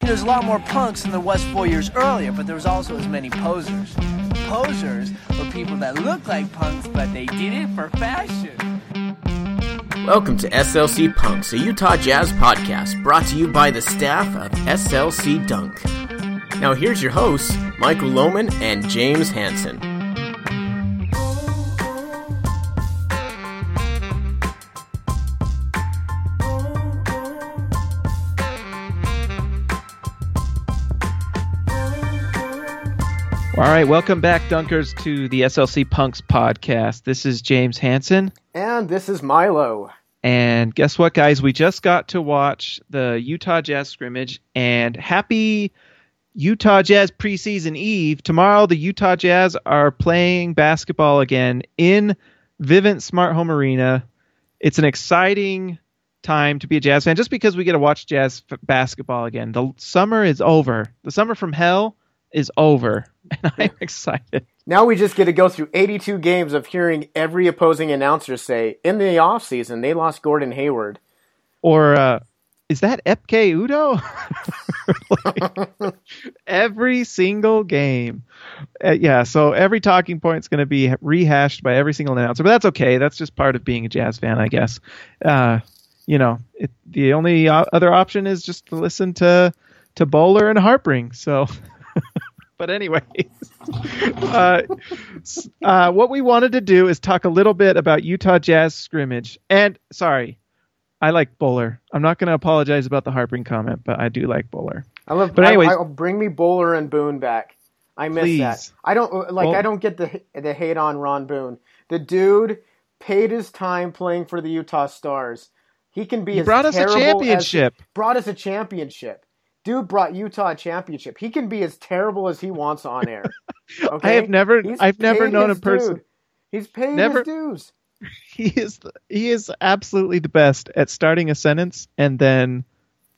There's a lot more punks than there was four years earlier, but there was also as many posers. Posers were people that look like punks, but they did it for fashion. Welcome to SLC Punks, a Utah Jazz podcast brought to you by the staff of SLC Dunk. Now here's your hosts, Michael Lohman and James Hanson. All right, welcome back, Dunkers, to the SLC Punks podcast. This is James Hanson. And this is Milo. And guess what, guys? We just got to watch the Utah Jazz scrimmage, and happy Utah Jazz preseason eve. Tomorrow, the Utah Jazz are playing basketball again in Vivint Smart Home Arena. It's an exciting time to be a Jazz fan just because we get to watch Jazz f- basketball again. The summer is over. The summer from hell is over, and I'm excited. Now we just get to go through 82 games of hearing every opposing announcer say, in the offseason, they lost Gordon Hayward. Or uh, is that Ekpe Udoh? Like, every single game. Uh, yeah, so every talking point is going to be rehashed by every single announcer, but that's okay. That's just part of being a Jazz fan, I guess. Uh, you know, it, the only o- other option is just to listen to to Boler and Harpring. So. but anyway, uh, uh, what we wanted to do is talk a little bit about Utah Jazz scrimmage. And sorry, I like Boler. I'm not going to apologize about the harping comment, but I do like Boler. I love. But anyways- I, I'll bring me Boler and Boone back. I miss Please. that. I don't like. Well- I don't get the the hate on Ron Boone. The dude paid his time playing for the Utah Stars. He can be He as brought us a terrible as- championship. brought us a championship. Dude brought Utah a championship. He can be as terrible as he wants on air. Okay? I have never- He's I've never known a person- dude. He's paid Never- his dues. He is the- he is absolutely the best at starting a sentence and then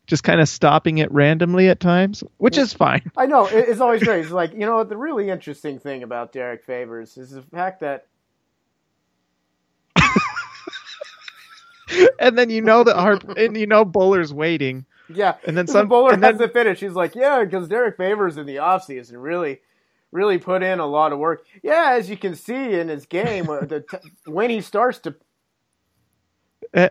just kind of stopping it randomly at times, which is fine. I know it's always great. It's like you know what the really interesting thing about Derrick Favors is the fact that And then you know that Harp and you know Boler's waiting. Yeah, And then the some- bowler and has then- to finish. He's like, yeah, because Derrick Favors in the offseason really, really put in a lot of work. Yeah, as you can see in his game, uh, the t- when he starts to and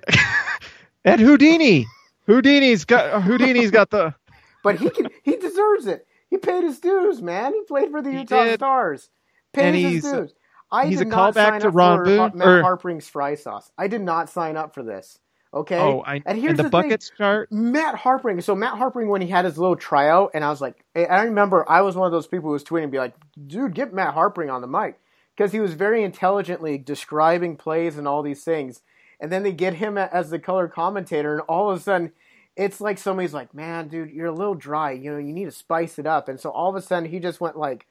Houdini. Houdini's got Houdini's got the But he can, he deserves it. He paid his dues, man. He played for the He Utah. Stars. Paid his dues. I he's did a not callback sign to up Ron for Boone, Matt or- Harpring's fry sauce. I did not sign up for this. Okay. oh, I and here's and the, the, buckets thing. chart. Matt Harpring. So Matt Harpring, when he had his little tryout, and I was like, I remember I was one of those people who was tweeting, and be like, dude, get Matt Harpring on the mic because he was very intelligently describing plays and all these things. And then they get him as the color commentator, and all of a sudden, it's like somebody's like, man, dude, you're a little dry. You know, you need to spice it up. And so all of a sudden, he just went like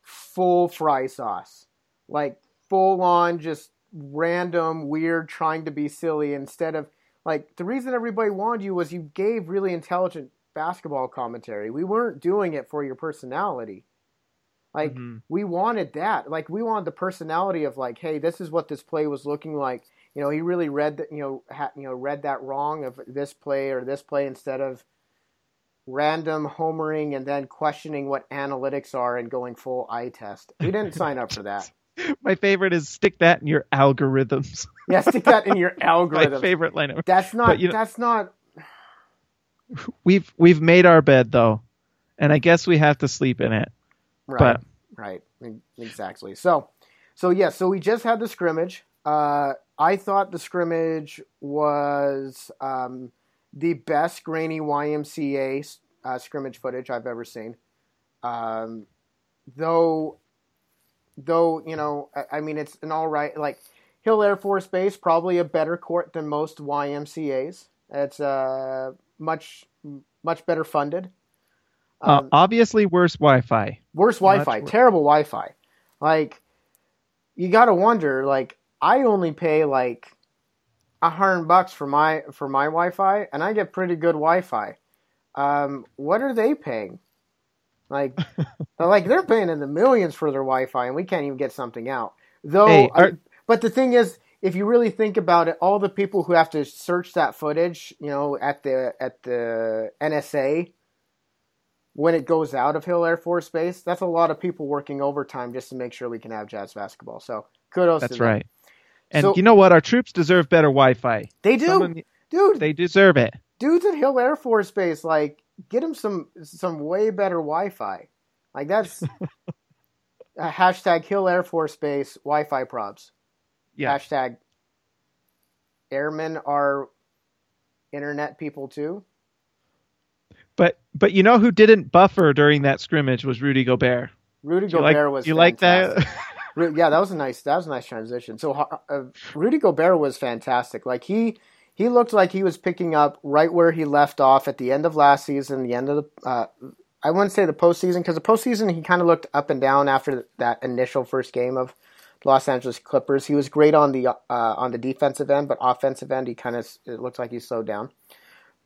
full fry sauce, like full on, just random, weird, trying to be silly instead of like the reason everybody wanted you was you gave really intelligent basketball commentary. We weren't doing it for your personality. Like Mhm. we wanted that. Like we wanted the personality of like, hey, this is what this play was looking like. You know, he really read that. You know, ha, you know, read that wrong of this play or this play instead of random homering and then questioning what analytics are and going full eye test. We didn't sign up for that. My favorite is stick that in your algorithms. Yeah, stick that in your algorithms. My favorite line. of- That's not. But, you know- that's not. We've we've made our bed though, and I guess we have to sleep in it. Right. But Right. Exactly. So, so yeah. So we just had the scrimmage. Uh, I thought the scrimmage was um, the best grainy YMCA uh, scrimmage footage I've ever seen. Um, though, though you know, I, I mean, it's an all right. Like Hill Air Force Base, probably a better court than most YMCA's. It's uh, much much better funded. Uh, Um, obviously, worse Wi-Fi. worse Wi-Fi, worse. terrible Wi-Fi. Like, you got to wonder. Like, I only pay like a hundred bucks for my for my Wi-Fi, and I get pretty good Wi-Fi. Um, what are they paying? Like, they're like they're paying in the millions for their Wi-Fi, and we can't even get something out. Though, Hey, I- but the thing is, if you really think about it, all the people who have to search that footage, you know, at the at the NSA when it goes out of Hill Air Force Base, that's a lot of people working overtime just to make sure we can have jazz basketball. So kudos That's to them. right. And So- you know what? Our troops deserve better Wi-Fi. They do, Someone- dude. they deserve it. dudes at Hill Air Force Base, like, get them some some way better Wi-Fi. Like that's uh, hashtag Hill Air Force Base Wi-Fi probs. Yeah. Hashtag airmen are internet people too. But but you know who didn't buffer during that scrimmage was Rudy Gobert. Rudy you like, Gobert was. you like that? Yeah, that was a nice. That was a nice transition. So uh, Rudy Gobert was fantastic. Like he he looked like he was picking up right where he left off at the end of last season, the end of the. Uh, I wouldn't say the postseason because the postseason he kind of looked up and down after that initial first game of Los Angeles Clippers. He was great on the uh, on the defensive end, but offensive end he kind of it looked like he slowed down.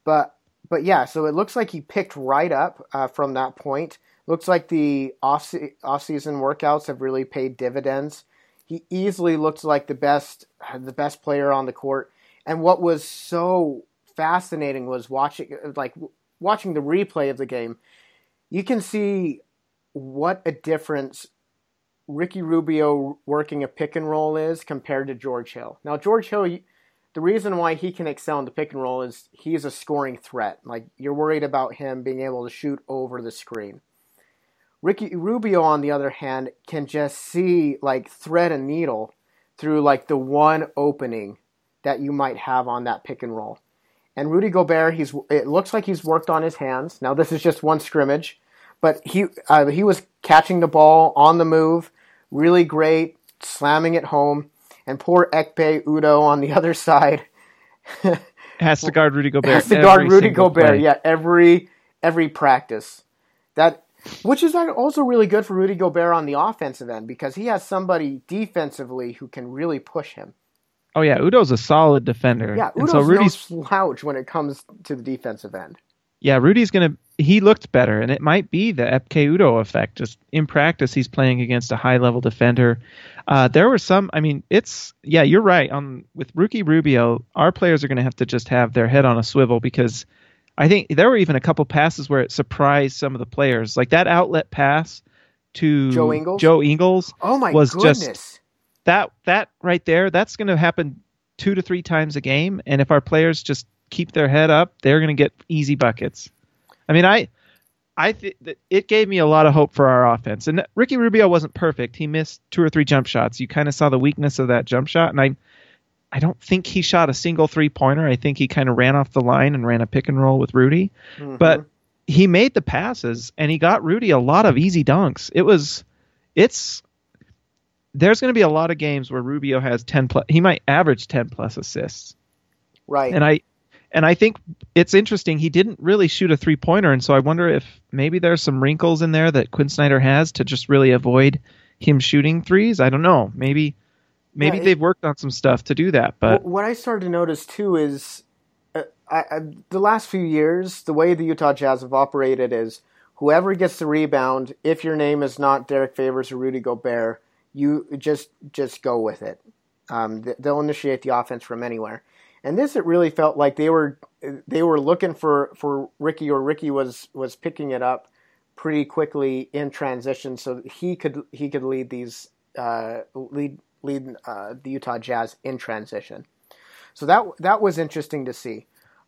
But but yeah, so it looks like he picked right up uh, from that point. Looks like the off off workouts have really paid dividends. He easily looked like the best the best player on the court. And what was so fascinating was watching like watching the replay of the game. You can see what a difference Ricky Rubio working a pick and roll is compared to George Hill. Now George Hill the reason why he can excel in the pick and roll is he's a scoring threat. Like you're worried about him being able to shoot over the screen. Ricky Rubio, on the other hand, can just see like thread a needle through like the one opening that you might have on that pick and roll. And Rudy Gobert, he's it looks like he's worked on his hands. Now this is just one scrimmage, but he uh, he was catching the ball on the move, really great, slamming it home. And poor Ekpe Udoh on the other side Has to guard Rudy Gobert. has to guard Rudy Gobert. play. Yeah, every every practice. That which is also really good for Rudy Gobert on the offensive end because he has somebody defensively who can really push him. Oh yeah, Udoh's a solid defender. Yeah, and Udoh's so Rudy's no slouch when it comes to the defensive end. yeah, Rudy's gonna he looked better, and it might be the Ekpe Udoh effect. Just in practice, he's playing against a high level defender. Uh, there were some. I mean, it's yeah, you're right. On with Rookie Rubio, our players are gonna have to just have their head on a swivel because I think there were even a couple passes where it surprised some of the players, like that outlet pass to Joe Ingles? Joe Ingles Oh my was goodness! just that that right there. That's going to happen two to three times a game, and if our players just keep their head up, they're going to get easy buckets. I mean, I I th- it gave me a lot of hope for our offense. And Ricky Rubio wasn't perfect. He missed two or three jump shots. You kind of saw the weakness of that jump shot, and I I don't think he shot a single three pointer. I think he kind of ran off the line and ran a pick and roll with Rudy. Mm-hmm. But he made the passes and he got Rudy a lot of easy dunks. It was it's there's going to be a lot of games where Rubio has 10 plus he might average 10 plus assists. right. And I and I think it's interesting he didn't really shoot a three pointer and so I wonder if maybe there's some wrinkles in there that Quinn Snyder has to just really avoid him shooting threes. I don't know. Maybe maybe Yeah, it- they've worked on some stuff to do that, but what I started to notice too is uh, I, I, the last few years, the way the Utah Jazz have operated is whoever gets the rebound, if your name is not Derrick Favors or Rudy Gobert, you just just go with it. Um, they'll initiate the offense from anywhere. And this, it really felt like they were they were looking for, for Ricky, or Ricky was was picking it up pretty quickly in transition, so he could he could lead these uh, lead lead uh, the Utah Jazz in transition. So that that was interesting to see.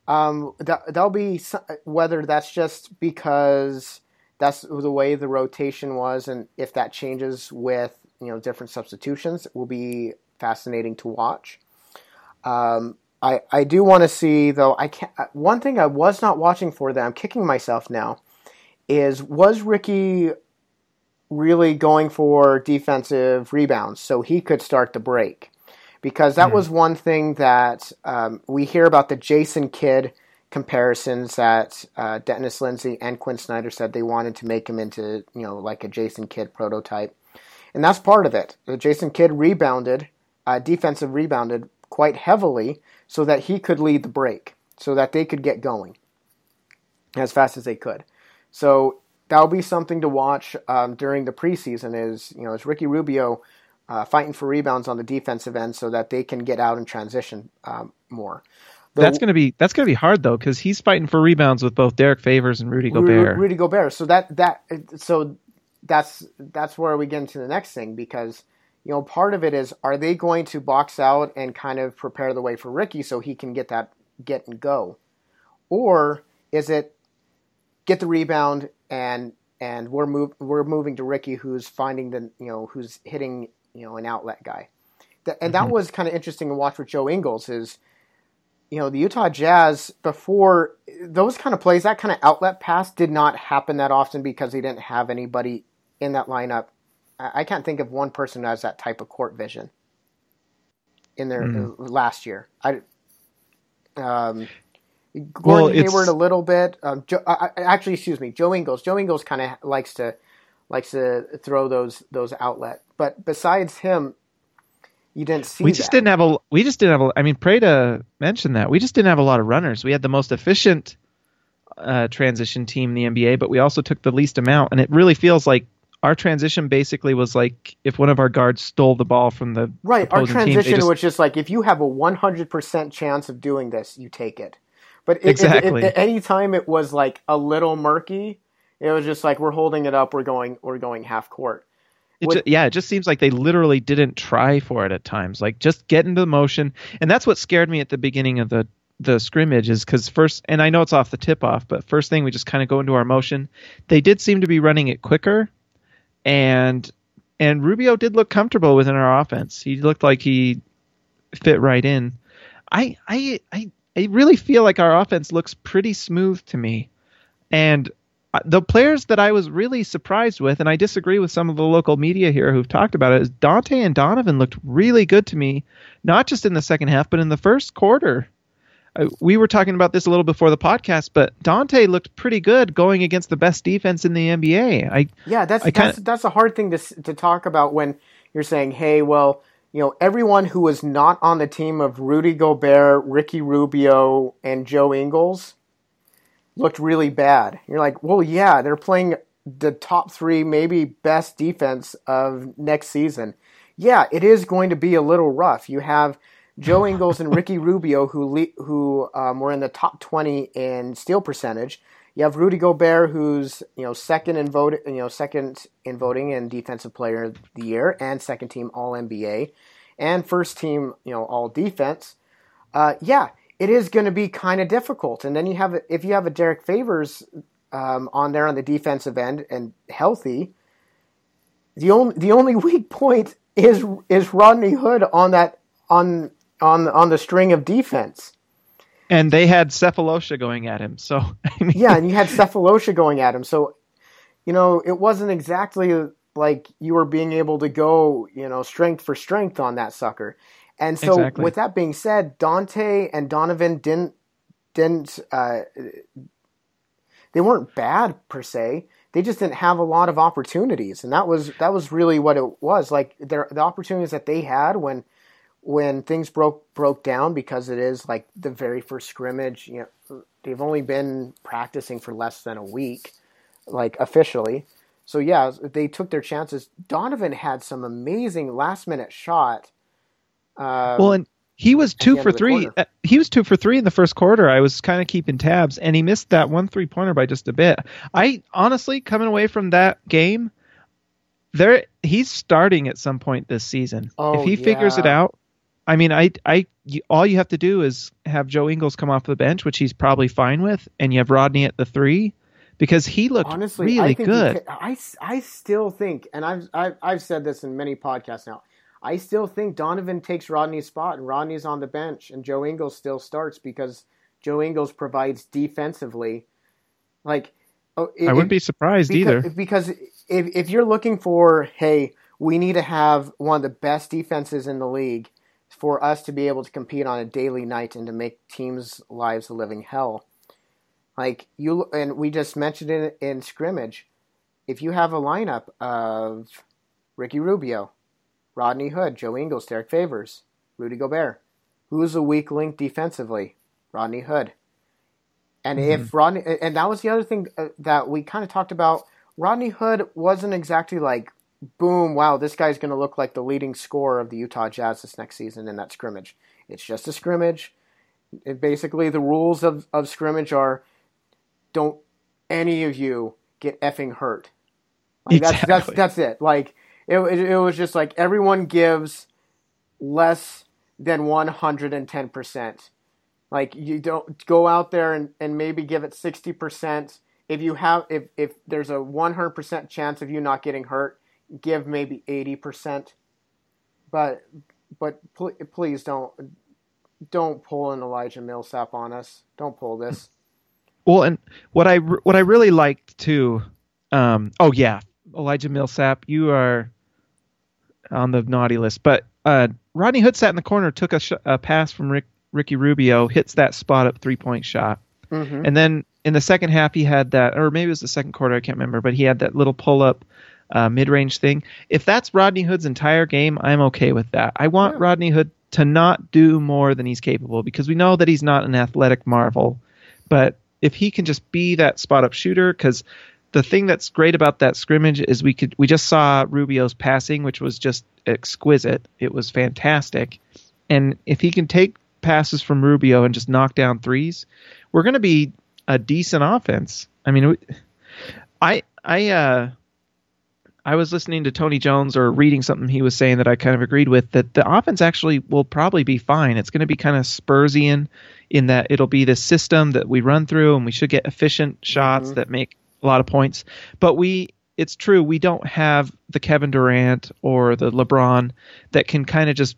Um, that that'll be whether that's just because that's the way the rotation was, and if that changes with you know different substitutions, will be fascinating to watch. Um, I I do want to see though. I can't. uh, One thing I was not watching for that I'm kicking myself now is was Ricky really going for defensive rebounds so he could start the break because that was one thing that um, we hear about the Jason Kidd comparisons that uh, Dennis Lindsey and Quinn Snyder said they wanted to make him into, you know, like a Jason Kidd prototype. And that's part of it. Jason Kidd rebounded, uh, defensive rebounded quite heavily so that he could lead the break, so that they could get going as fast as they could. So that'll be something to watch um, during the preseason. Is you know is Ricky Rubio uh, fighting for rebounds on the defensive end so that they can get out and transition um, more. The, that's gonna be that's gonna be hard though because he's fighting for rebounds with both Derrick Favors and Rudy Gobert. Rudy Gobert. So that that so that's that's where we get into the next thing because you know part of it is are they going to box out and kind of prepare the way for Ricky so he can get that get and go, or is it get the rebound and and we're move, we're moving to Ricky who's finding the you know who's hitting you know an outlet guy, and mm-hmm. that was kind of interesting to watch with Joe Ingles is you know, the Utah Jazz before those kind of plays, that kind of outlet pass did not happen that often because they didn't have anybody in that lineup. I can't think of one person who has that type of court vision in their mm. last year. I, um, Gordon well, Hayward a little bit. Um, I, actually, excuse me, Joe Ingles. Joe Ingles kind of likes to likes to throw those those outlet. But besides him, you didn't see. We just that. didn't have a. We just didn't have a. I mean, Prada mentioned that we just didn't have a lot of runners. We had the most efficient uh, transition team in the NBA, but we also took the least amount, and it really feels like our transition basically was like if one of our guards stole the ball from the right. Our transition team, just, was just like if you have a one hundred percent chance of doing this, you take it. But it, exactly. At any time it was like a little murky, it was just like we're holding it up. We're going. We're going half court. It just, yeah, it just seems like they literally didn't try for it at times. Like just get into the motion, and that's what scared me at the beginning of the the scrimmage is because first, and I know it's off the tip off, but first thing we just kind of go into our motion. They did seem to be running it quicker, and and Rubio did look comfortable within our offense. He looked like he fit right in. I I I I really feel like our offense looks pretty smooth to me, and uh, the players that I was really surprised with, and I disagree with some of the local media here who've talked about it, is Dante and Donovan looked really good to me, not just in the second half, but in the first quarter. Uh, we were talking about this a little before the podcast, but Dante looked pretty good going against the best defense in the NBA. I yeah, that's I kinda, that's that's a hard thing to to talk about when you're saying, hey, well, you know, everyone who was not on the team of Rudy Gobert, Ricky Rubio, and Joe Ingles looked really bad. You're like, well, yeah, they're playing the top three, maybe best defense of next season. Yeah, it is going to be a little rough. You have Joe Ingles and Ricky Rubio who le- who um, were in the top 20 in steal percentage. You have Rudy Gobert, who's you know second in vote, you know second in voting in Defensive Player of the Year and second team All NBA, and first team you know All Defense. Uh, yeah, it is going to be kind of difficult. And then you have if you have a Derrick Favors um, on there on the defensive end and healthy, the only the only weak point is is Rodney Hood on that on on on the string of defense. And they had Sefolosha going at him, so I mean... yeah, and you had Sefolosha going at him, so you know it wasn't exactly like you were being able to go you know strength for strength on that sucker. And so, exactly. with that being said, Dante and Donovan didn't didn't uh, they weren't bad per se. They just didn't have a lot of opportunities, and that was that was really what it was. Like the opportunities that they had when when things broke broke down because it is like the very first scrimmage. You know, they've only been practicing for less than a week, like officially. So yeah, they took their chances. Donovan had some amazing last minute shot um, well, and he was two for three. Uh, he was two for three in the first quarter. I was kind of keeping tabs, and he missed that one three pointer by just a bit. I honestly, coming away from that game, there he's starting at some point this season. Oh, if he yeah. figures it out, I mean, I, I, you, all you have to do is have Joe Ingles come off the bench, which he's probably fine with, and you have Rodney at the three, because he looked Honestly, really good. Can, I, I still think, and I've, I've, I've said this in many podcasts now. I still think Donovan takes Rodney's spot and Rodney's on the bench and Joe Ingles still starts because Joe Ingles provides defensively. Like, oh, I wouldn't be surprised because, either. Because if, if you're looking for, hey, we need to have one of the best defenses in the league for us to be able to compete on a daily night and to make teams' lives a living hell, Like you, and we just mentioned it in scrimmage. If you have a lineup of Ricky Rubio, Rodney Hood, Joe Ingles, Derrick Favors, Rudy Gobert, who's a weak link defensively? Rodney Hood. And mm-hmm. if Rodney, and that was the other thing uh, that we kind of talked about. Rodney Hood wasn't exactly like, boom, wow, this guy's going to look like the leading scorer of the Utah Jazz this next season in that scrimmage. It's just a scrimmage. It basically, the rules of, of scrimmage are don't any of you get effing hurt. Like exactly. That's, that's, that's it. Like, it, it, it was just like everyone gives less than 110%. Like you don't go out there and, and maybe give it 60%. If you have if if there's a 100% chance of you not getting hurt, give maybe 80%. But but pl- please don't don't pull an Elijah Millsap on us. Don't pull this. Well, and what I what I really liked too, um, oh yeah, Elijah Millsap, you are on the naughty list. But uh, Rodney Hood sat in the corner, took a, sh- a pass from Rick Ricky Rubio hits that spot up three point shot. Mm-hmm. And then in the second half, he had that, or maybe it was the second quarter, I can't remember, but he had that little pull up uh, mid range thing. If that's Rodney Hood's entire game, I'm okay with that. I want yeah. Rodney Hood to not do more than he's capable because we know that he's not an athletic marvel. But if he can just be that spot up shooter, because the thing that's great about that scrimmage is we could we just saw Rubio's passing, which was just exquisite. It was fantastic. And if he can take passes from Rubio and just knock down threes, we're going to be a decent offense. I mean, I I uh, I was listening to Tony Jones or reading something he was saying that I kind of agreed with that the offense actually will probably be fine. It's going to be kind of Spursian in that it'll be the system that we run through and we should get efficient shots mm-hmm. that make a lot of points. But we it's true we don't have the Kevin Durant or the LeBron that can kind of just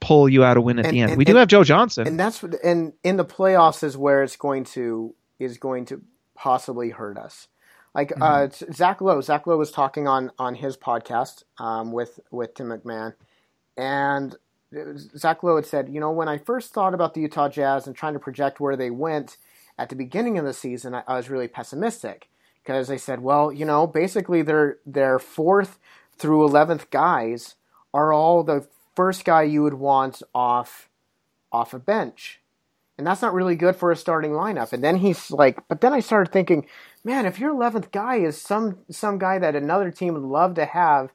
pull you out a win at and, the end. And, we do and, have Joe Johnson, and that's and in the playoffs is where it's going to is going to possibly hurt us. Like mm-hmm. uh, Zach Lowe, Zach Lowe was talking on on his podcast um, with with Tim McMahon, and Zach Lowe had said, you know, when I first thought about the Utah Jazz and trying to project where they went at the beginning of the season, I, I was really pessimistic because they said, well, you know, basically their their fourth through eleventh guys are all the first guy you would want off off a bench. And that's not really good for a starting lineup. And then he's like, but then I started thinking, man, if your 11th guy is some some guy that another team would love to have,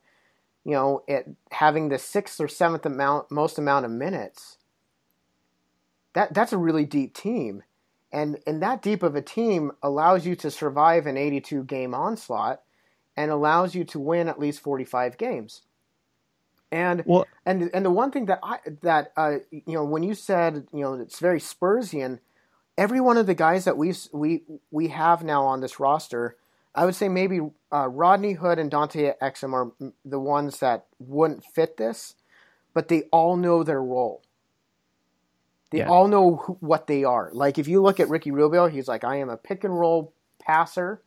you know, it having the sixth or seventh amount most amount of minutes, that that's a really deep team. And and that deep of a team allows you to survive an 82 game onslaught and allows you to win at least 45 games. And well, and and the one thing that I that uh, you know when you said you know it's very Spursian, every one of the guys that we we we have now on this roster, I would say maybe uh, Rodney Hood and Dante Exum are the ones that wouldn't fit this, but they all know their role. They yeah. all know who, what they are. Like if you look at Ricky Rubio, he's like, I am a pick and roll passer.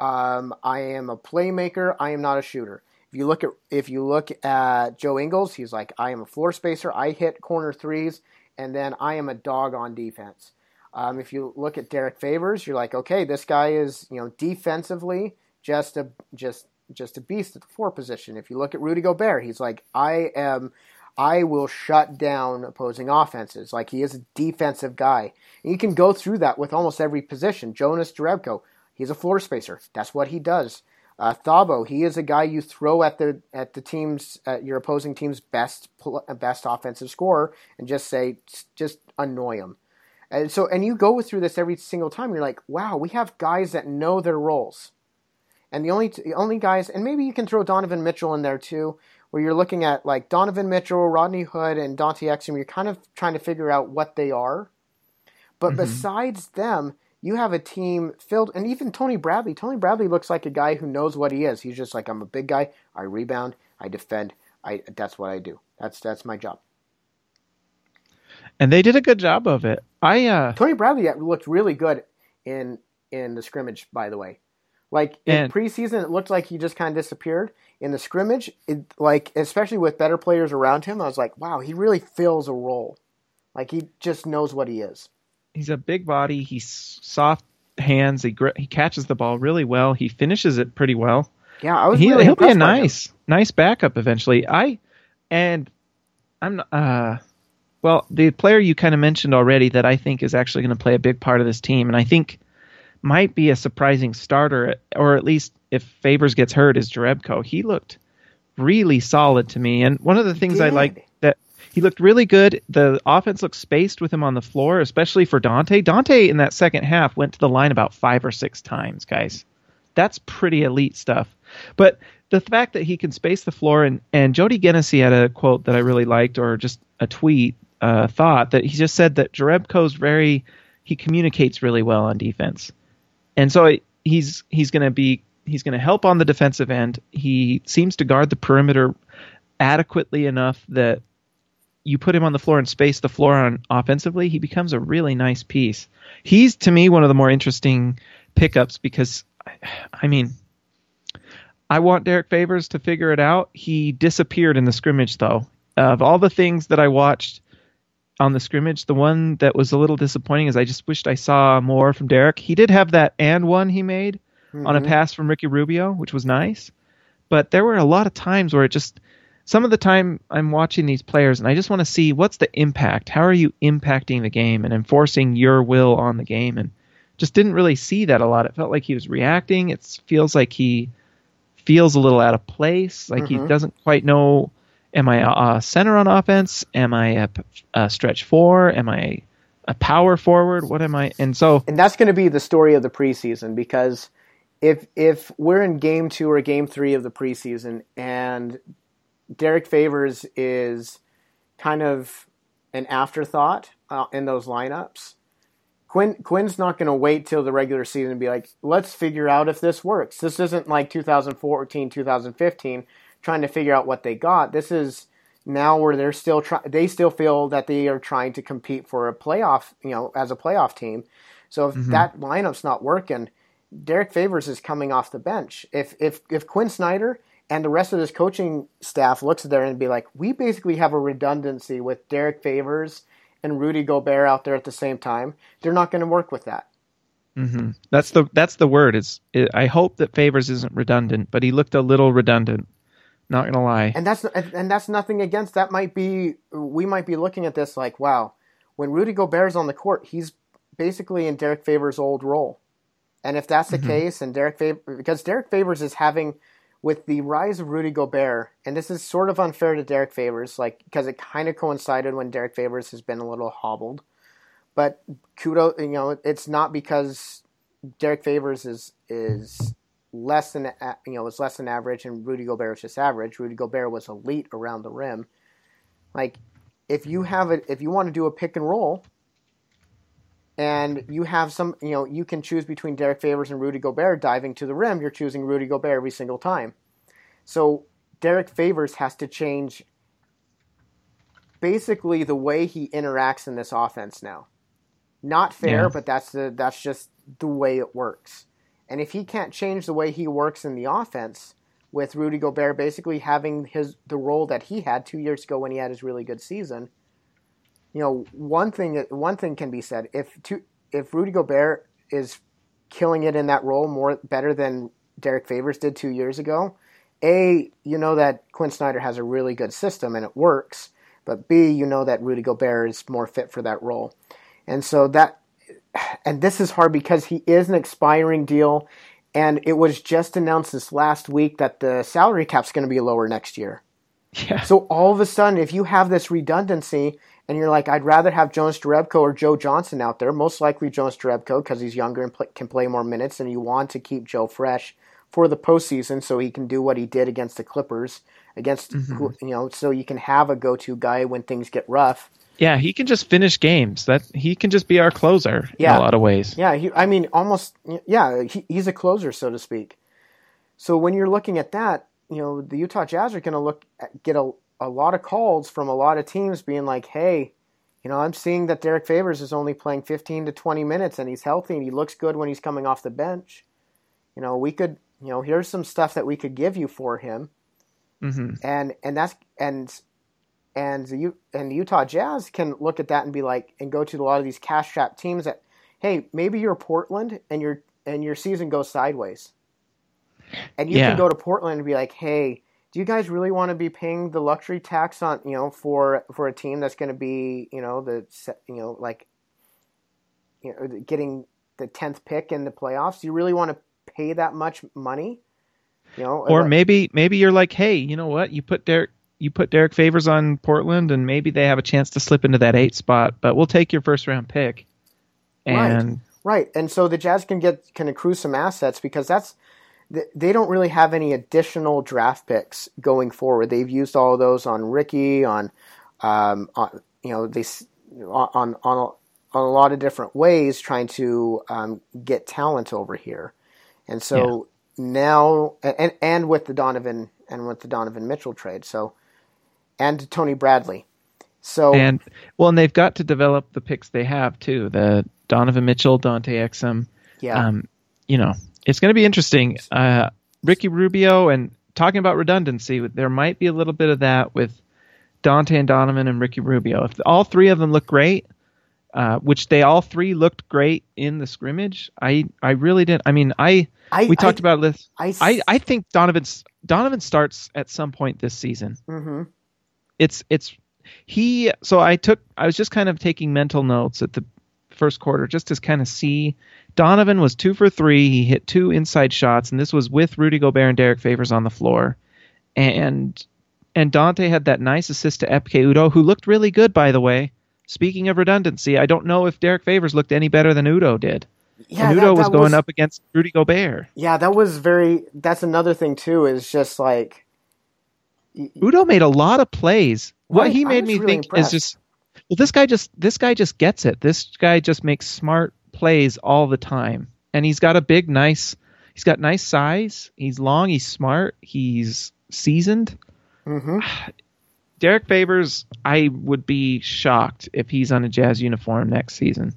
Um, I am a playmaker. I am not a shooter. If you look at if you look at Joe Ingles, he's like, I am a floor spacer. I hit corner threes, and then I am a dog on defense. Um, if you look at Derrick Favors, you're like, okay, this guy is you know defensively just a just just a beast at the four position. If you look at Rudy Gobert, he's like, I am. I will shut down opposing offenses. Like he is a defensive guy. And you can go through that with almost every position. Jonas Jerebko, he's a floor spacer. That's what he does. Uh, Thabo, he is a guy you throw at the at the team's at your opposing team's best best offensive scorer and just say just annoy him. And so and you go through this every single time. You're like, wow, we have guys that know their roles. And the only the only guys, and maybe you can throw Donovan Mitchell in there too, where you're looking at like Donovan Mitchell, Rodney Hood, and Dante Exum. You're kind of trying to figure out what they are. But mm-hmm. besides them, you have a team filled, and even Tony Bradley. Tony Bradley looks like a guy who knows what he is. He's just like, I'm a big guy. I rebound. I defend. I that's what I do. That's that's my job. And they did a good job of it. I uh, Tony Bradley looked really good in in the scrimmage. By the way, like in and, preseason, it looked like he just kind of disappeared. In the scrimmage, it, like especially with better players around him, I was like, wow, he really fills a role. Like he just knows what he is he's a big body. He's soft hands. He gr- he catches the ball really well. He finishes it pretty well. Yeah, I was He, really he'll be a nice nice backup eventually. I and I'm uh well the player you kind of mentioned already that I think is actually going to play a big part of this team, and I think might be a surprising starter, or at least if Favors gets hurt, is Jerebko. He looked really solid to me, and one of the things I like he looked really good. The offense looked spaced with him on the floor, especially for Dante. Dante in that second half went to the line about five or six times, guys. That's pretty elite stuff. But the fact that he can space the floor and and Jody Genessy had a quote that I really liked, or just a tweet uh, thought that he just said that Jerebko's very he communicates really well on defense, and so he's he's going to be he's going to help on the defensive end. He seems to guard the perimeter adequately enough that you put him on the floor and space the floor on offensively, he becomes a really nice piece. He's to me one of the more interesting pickups because I mean I want Derrick Favors to figure it out. He disappeared in the scrimmage though. Of all the things that I watched on the scrimmage, the one that was a little disappointing is I just wished I saw more from Derrick. He did have that and one he made on a mm-hmm. pass from Ricky Rubio, which was nice. But there were a lot of times where it just some of the time I'm watching these players and I just want to see what's the impact. How are you impacting the game and enforcing your will on the game? And just didn't really see that a lot. It felt like he was reacting. It feels like he feels a little out of place. Like he mm-hmm. doesn't quite know. Am I a, a center on offense? Am I a, a stretch four? Am I a power forward? What am I? And so and that's going to be the story of the preseason because if if we're in game two or game three of the preseason and Derrick Favors is kind of an afterthought uh, in those lineups, Quinn Quinn's not going to wait till the regular season and be like, let's figure out if this works. This isn't like 2014, 2015, trying to figure out what they got. This is now where they're still try- they still feel that they are trying to compete for a playoff, you know, as a playoff team. So if that lineup's not working, Derrick Favors is coming off the bench. If if if Quinn Snyder and the rest of this coaching staff looks there and be like, we basically have a redundancy with Derrick Favors and Rudy Gobert out there at the same time, they're not going to work with that. hmm that's the that's the word. Is it, I hope that Favors isn't redundant, but he looked a little redundant. Not gonna lie. And that's and that's nothing against that. Might be we might be looking at this like, wow, when Rudy Gobert's on the court, he's basically in Derrick Favors' old role. And if that's the case, and Derrick Favors, because Derrick Favors is having with the rise of Rudy Gobert, and this is sort of unfair to Derrick Favors, like because it kind of coincided when Derrick Favors has been a little hobbled. But kudo, you know, it's not because Derrick Favors is is less than you know is less than average, and Rudy Gobert is just average. Rudy Gobert was elite around the rim. Like if you have it, if you want to do a pick and roll, and you have some, you know, you can choose between Derrick Favors and Rudy Gobert diving to the rim. You're choosing Rudy Gobert every single time. So Derrick Favors has to change basically the way he interacts in this offense now. Not fair, Yeah. but that's the that's just the way it works. And if he can't change the way he works in the offense, with Rudy Gobert basically having his the role that he had two years ago when he had his really good season, you know, one thing one thing can be said: if two, if Rudy Gobert is killing it in that role more better than Derrick Favors did two years ago, a you know that Quinn Snyder has a really good system and it works, but b you know that Rudy Gobert is more fit for that role, and so that and this is hard because he is an expiring deal, and it was just announced this last week that the salary cap's going to be lower next year. Yeah. So all of a sudden, if you have this redundancy, and you're like, I'd rather have Jonas Jerebko or Joe Johnson out there, most likely Jonas Jerebko because he's younger and pl- can play more minutes, and you want to keep Joe fresh for the postseason so he can do what he did against the Clippers, against who, mm-hmm. you know, so you can have a go-to guy when things get rough. Yeah, he can just finish games. That he can just be our closer Yeah. in a lot of ways. Yeah, he, I mean, almost. Yeah, he, he's a closer, so to speak. So when you're looking at that, you know, the Utah Jazz are going to look at, get a, a lot of calls from a lot of teams being like, "Hey, you know, I'm seeing that Derrick Favors is only playing 15 to 20 minutes, and he's healthy, and he looks good when he's coming off the bench. You know, we could, you know, here's some stuff that we could give you for him." hmm and and that's and and the U- and the Utah Jazz can look at that and be like and go to a lot of these cash trap teams that hey, maybe you're Portland and your and your season goes sideways, and you Yeah. can go to Portland and be like, hey, do you guys really want to be paying the luxury tax on you know for for a team that's going to be you know the you know like you know getting the tenth pick in the playoffs? Do you really want to pay that much money? You know, Or like- maybe maybe you're like, hey, you know what? You put Derrick you put Derrick Favors on Portland, and maybe they have a chance to slip into that eight spot. But we'll take your first round pick. Right. And Right, and so the Jazz can get can accrue some assets because that's th- they don't really have any additional draft picks going forward. They've used all of those on Ricky, on, um, on you know they on on a, on a lot of different ways trying to um, get talent over here, and so now and and with the Donovan and with the Donovan Mitchell trade, so and Tony Bradley, so and well, and they've got to develop the picks they have too. The Donovan Mitchell, Dante Exum. yeah. Um, you know, it's going to be interesting. Uh, Ricky Rubio and talking about redundancy, there might be a little bit of that with Dante and Donovan and Ricky Rubio. If all three of them look great, uh, which they all three looked great in the scrimmage, I I really didn't. I mean, I I, we talked about this. I I think Donovan's Donovan starts at some point this season. mhm. It's it's he. So I took I was just kind of taking mental notes at the first quarter just to kind of see. Donovan was two for three. He hit two inside shots, and this was with Rudy Gobert and Derrick Favors on the floor, and and Dante had that nice assist to Ekpe Udoh, who looked really good, by the way. Speaking of redundancy, I don't know if Derrick Favors looked any better than Udoh did. Yeah, and that- Udoh was that going up against Rudy Gobert. Yeah, that was very. That's another thing too. Is just like Udoh made a lot of plays. What Right, he made me really think impressed. is just well, this guy just this guy just gets it. This guy just makes smart plays all the time, and he's got a big, nice. He's got nice size. He's long. He's smart. He's seasoned. hmm Derrick Favors, I would be shocked if he's on a Jazz uniform next season.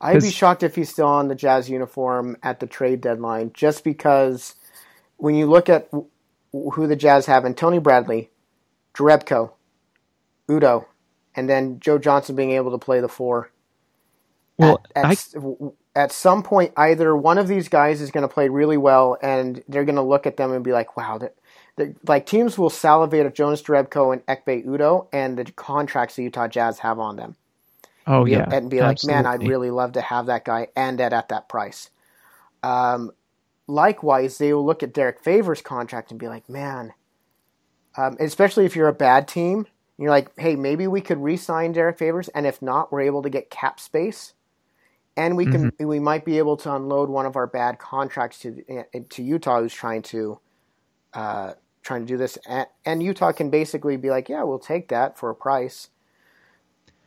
I'd be shocked if he's still on the Jazz uniform at the trade deadline, just because when you look at who the Jazz have, and Tony Bradley, Jerebko, Udoh, and then Joe Johnson being able to play the four. Well, at, at, I at some point, either one of these guys is going to play really well, and they're going to look at them and be like, "Wow!" That, like teams will salivate at Jonas Jerebko and Ekpe Udoh and the contracts the Utah Jazz have on them oh be- yeah, and be like, man, I'd really love to have that guy and at, at that price. Um, likewise, they will look at Derrick Favors' contract and be like, man, um, especially if you're a bad team, you're like, hey, maybe we could re-sign Derrick Favors, and if not, we're able to get cap space, and we can we might be able to unload one of our bad contracts to uh, to Utah, who's trying to. Uh, trying to do this and, and Utah can basically be like yeah we'll take that for a price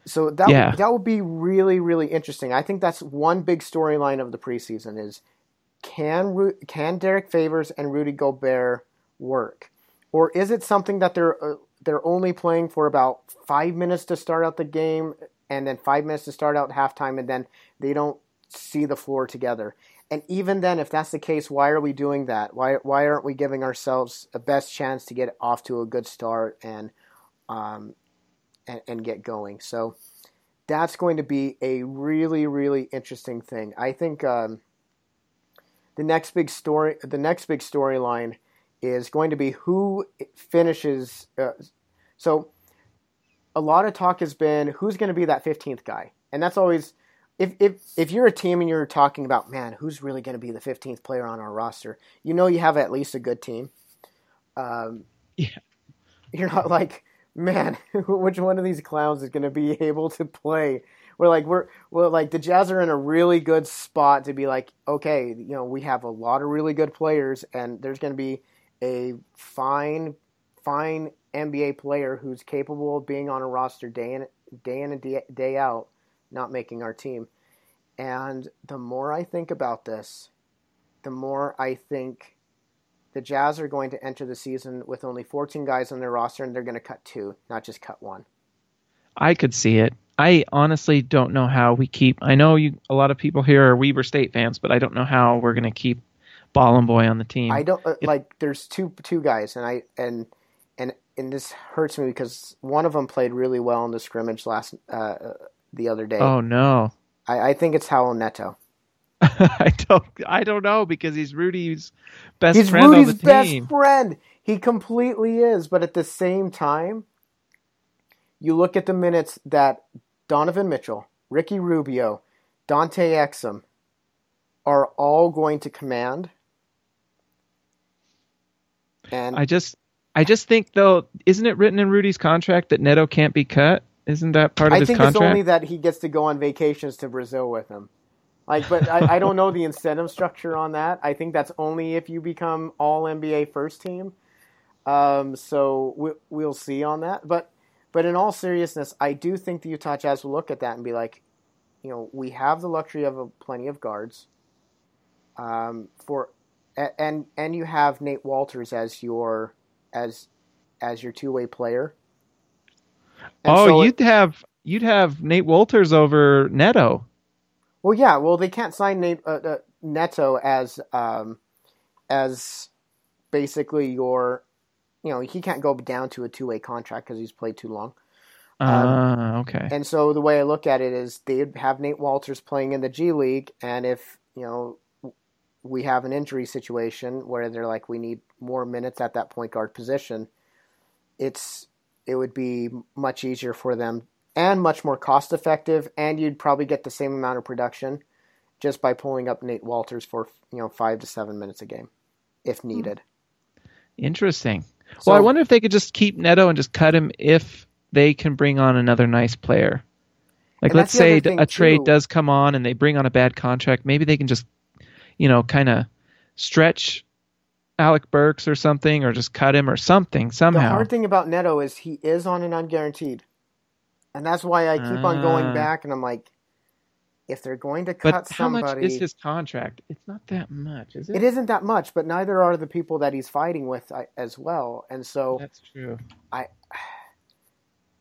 so that Yeah. that would be really really interesting. I think that's one big storyline of the preseason is can can Derrick Favors and Rudy Gobert work, or is it something that they're uh, they're only playing for about five minutes to start out the game and then five minutes to start out halftime and then they don't see the floor together. And even then, if that's the case, why are we doing that? Why why aren't we giving ourselves a best chance to get off to a good start and um, and, and get going. So that's going to be a really, really interesting thing. I think um, the next big story, the next big storyline, is going to be who finishes. Uh, so a lot of talk has been who's going to be that fifteenth guy, and that's always. If, if, if you're a team and you're talking about man who's really going to be the 15th player on our roster you know you have at least a good team um, Yeah. you're not like man, which one of these clowns is going to be able to play? We're like we're well, like the Jazz are in a really good spot to be like, okay, you know, we have a lot of really good players, and there's going to be a fine, fine NBA player who's capable of being on a roster day in day in and day, out, not making our team. And the more I think about this, the more I think the Jazz are going to enter the season with only 14 guys on their roster, and they're going to cut two, not just cut one. I could see it. I honestly don't know how we keep. I know you. A lot of people here are Weber State fans, but I don't know how we're going to keep Bolomboy on the team. I don't uh, like. There's two two guys, and I and and and this hurts me because one of them played really well in the scrimmage last uh, uh, the other day. oh no! I, I think it's Raul Neto. I don't I don't know because he's Rudy's best He's friend Rudy's on the best team. friend. He completely is, but at the same time, you look at the minutes that Donovan Mitchell, Ricky Rubio, Dante Exum are all going to command. And I just I just think though, isn't it written in Rudy's contract that Neto can't be cut? Isn't that part of I his think it's only that he gets to go on vacations to Brazil with him. Like, but I, I don't know the incentive structure on that. I think that's only if you become All NBA first team. Um, so we, we'll see on that. But but in all seriousness, I do think the Utah Jazz will look at that and be like, you know, we have the luxury of a, plenty of guards. Um, for and and you have Nate Wolters as your as as your two way player. And oh, so you'd have you'd have Nate Wolters over Neto. Well, yeah. Well, they can't sign Nate, uh, uh, Neto as um, as basically your, you know, he can't go down to a two way contract because he's played too long. Ah, okay. And so the way I look at it is they'd have Nate Wolters playing in the G League, and if you know we have an injury situation where they're like we need more minutes at that point guard position, it's it would be much easier for them and much more cost effective, and you'd probably get the same amount of production just by pulling up Nate Wolters for you know five to seven minutes a game, if hmm. needed. Interesting. So- well, I wonder if they could just keep Neto and just cut him if they can bring on another nice player. Like, let's that's the other say a trade too. does come on and they bring on a bad contract. Maybe they can just, you know, kind of stretch Alec Burks or something, or just cut him or something somehow. The hard thing about Neto is he is on an unguaranteed, and that's why I keep on Ah. going back and I'm like, if they're going to cut but how much is his contract? It's not that much, is it? it isn't that much, but neither are the people that he's fighting with uh, as well. And so That's true. I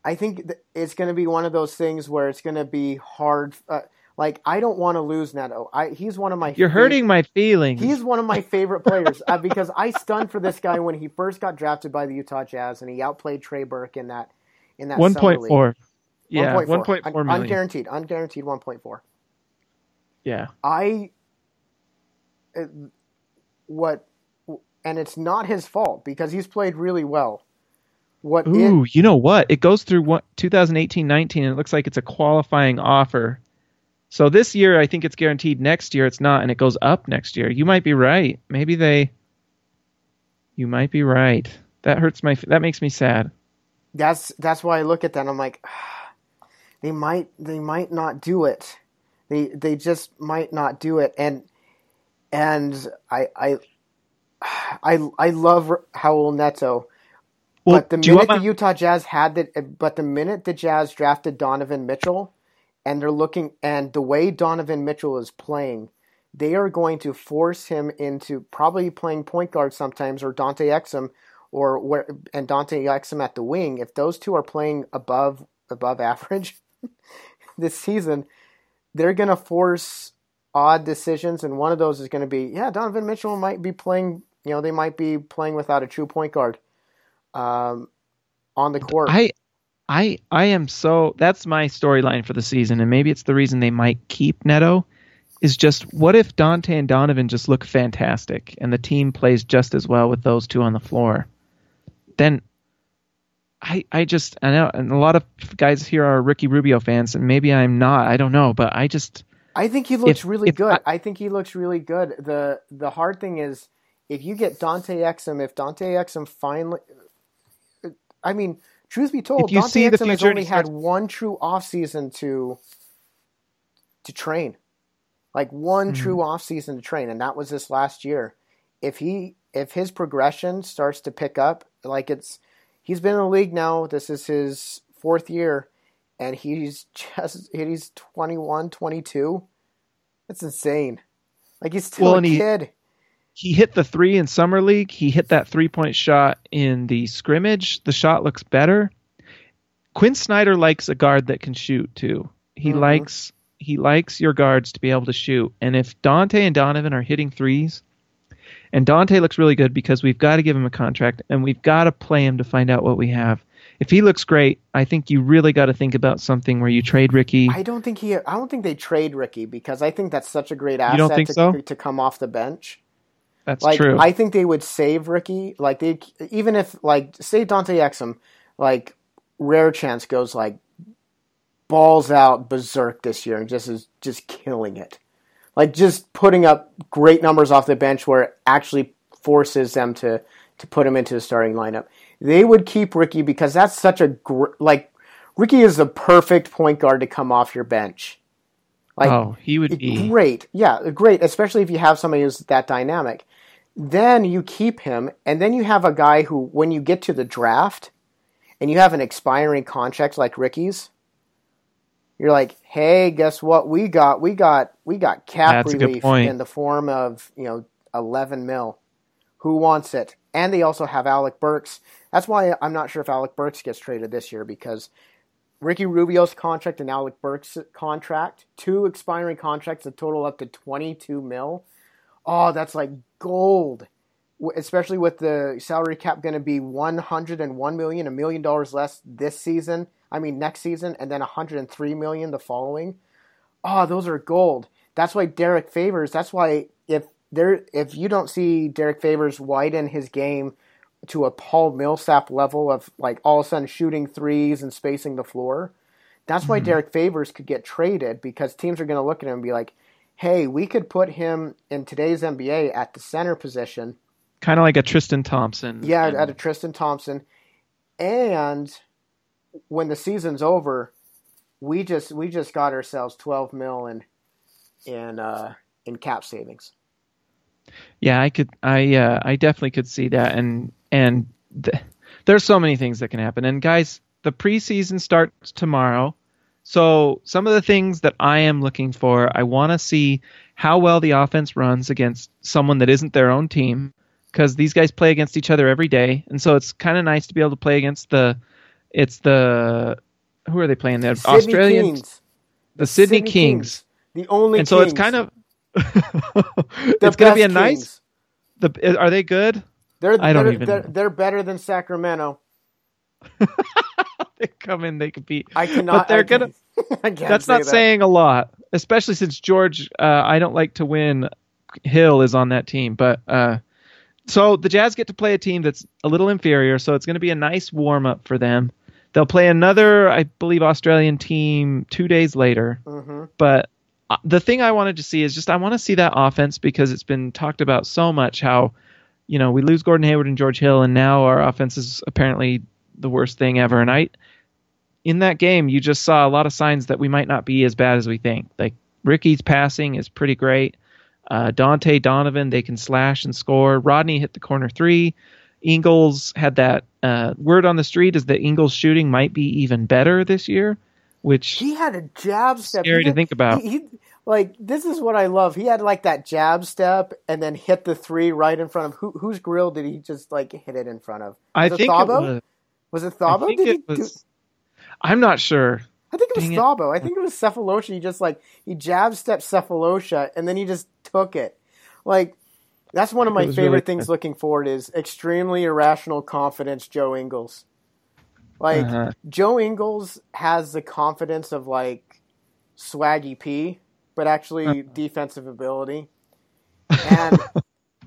I think it's going to be one of those things where it's going to be hard. Uh, like I don't want to lose Neto. I he's one of my You're fav- hurting my feelings. He's one of my favorite players uh, because I stunned for this guy when he first got drafted by the Utah Jazz and he outplayed Trey Burke in that in that one point four. Yeah, one point Un- four million. Unguaranteed, unguaranteed one point four. Yeah. I uh, what and it's not his fault because he's played really well. What it- Ooh, you know what? It goes through what 2018-19 and it looks like it's a qualifying offer. So this year I think it's guaranteed. Next year it's not and it goes up next year. You might be right. Maybe they You might be right. That hurts my that makes me sad. that's that's why I look at that and I'm like they might they might not do it. They they just might not do it and and I I I I love Raul Neto. Well, but the minute want the Utah Jazz had that, but the minute the Jazz drafted Donovan Mitchell, and they're looking, and the way Donovan Mitchell is playing, they are going to force him into probably playing point guard sometimes, or Dante Exum, or where, and Dante Exum at the wing. If those two are playing above above average this season, they're going to force odd decisions, and one of those is going to be, yeah, Donovan Mitchell might be playing. You know, they might be playing without a true point guard um, on the court. I I I am so that's my storyline for the season and maybe it's the reason they might keep Neto is just what if Dante and Donovan just look fantastic and the team plays just as well with those two on the floor. Then I I just I know and a lot of guys here are Ricky Rubio fans and maybe I'm not. I don't know, but I just I think he looks If- really if good. I- I, think he looks really good. the The hard thing is if you get Dante Exum. If Dante Exum finally, I mean, truth be told, Dante Exum has only had starts- one true off season to to train, like one Mm-hmm. true off season to train, and that was this last year. If he if his progression starts to pick up, like it's he's been in the league now. This is his fourth year, and he's just he's 21, 22. That's insane. Like he's still Well, a he- kid. He hit the three in summer league. He hit that three point shot in the scrimmage. The shot looks better. Quinn Snyder likes a guard that can shoot too. He Mhm. likes he likes your guards to be able to shoot. And if Dante and Donovan are hitting threes, and Dante looks really good because we've got to give him a contract and we've got to play him to find out what we have. if he looks great, I think you really got to think about something where you trade Ricky. I don't think he. I don't think they trade Ricky because I think that's such a great asset to, so? to come off the bench. That's like true. I think they would save Ricky. Like they even if like say Dante Exum, like rare chance goes like balls out berserk this year and just is just killing it. Like just putting up great numbers off the bench where it actually forces them to to put him into the starting lineup. They would keep Ricky because that's such a gr- like Ricky is the perfect point guard to come off your bench. Like oh, he would be. great. Yeah, great, especially if you have somebody who's that dynamic. Then you keep him, and then you have a guy who, when you get to the draft, and you have an expiring contract like Ricky's, you're like, hey, guess what? We got we got we got cap That's relief in the form of you know eleven mil. Who wants it? And they also have Alec Burks. That's why I'm not sure if Alec Burks gets traded this year because Ricky Rubio's contract and Alec Burks' contract, two expiring contracts that total up to 22 mil. Oh, that's like gold. Especially with the salary cap going to be 101 million, a million dollars less this season. I mean next season, and then 103 million the following. Oh, those are gold. That's why Derrick Favors. That's why if there, if you don't see Derrick Favors widen his game to a Paul Millsap level of like all of a sudden shooting threes and spacing the floor, that's why mm-hmm. Derrick Favors could get traded because teams are going to look at him and be like, "Hey, we could put him in today's NBA at the center position." Kind of like a Tristan Thompson. Yeah, And- at a Tristan Thompson. And when the season's over, we just we just got ourselves twelve mil in in uh, in cap savings. Yeah, I could. I uh, I definitely could see that, and and th- there's so many things that can happen. And guys, the preseason starts tomorrow, so some of the things that I am looking for, I want to see how well the offense runs against someone that isn't their own team, because these guys play against each other every day, and so it's kind of nice to be able to play against the, it's the, who are they playing? The Sydney Australian, Kings. the Sydney, Kings. the only. and so it's kind of, it's going to be a nice. The, are they good? They're, I don't they're, even they're, they're better than Sacramento. they come in, they compete. I cannot. But they're gonna. That's say not that. saying a lot, especially since George. Uh, I don't like to win. Hill is on that team, but uh, so the Jazz get to play a team that's a little inferior, so it's going to be a nice warm up for them. They'll play another, I believe, Australian team two days later. hmm But uh, the thing I wanted to see is just I want to see that offense because it's been talked about so much how, you know, we lose Gordon Hayward and George Hill, and now our offense is apparently the worst thing ever. And I, in that game, you just saw a lot of signs that we might not be as bad as we think. Like Ricky's passing is pretty great. Uh, Dante Donovan, they can slash and score. Rodney hit the corner three. Ingles had that uh, word on the street is that Ingles shooting might be even better this year, which He had a jab step. Scary to think about. He, he, like this is what I love. He had like that jab step and then hit the three right in front of who, whose grill did he just like hit it in front of? I Was it think Thabo? it was. Was it I Thabo? Did it he do- was. I'm not sure. I think it was Dang it. Thabo. I think it was Sefolosha. He just like he jab stepped Sefolosha and then he just took it. Like that's one of my favorite really things looking forward is extremely irrational confidence Joe Ingles. Like Uh-huh. Joe Ingles has the confidence of like Swaggy P, but actually Uh-huh. defensive ability. And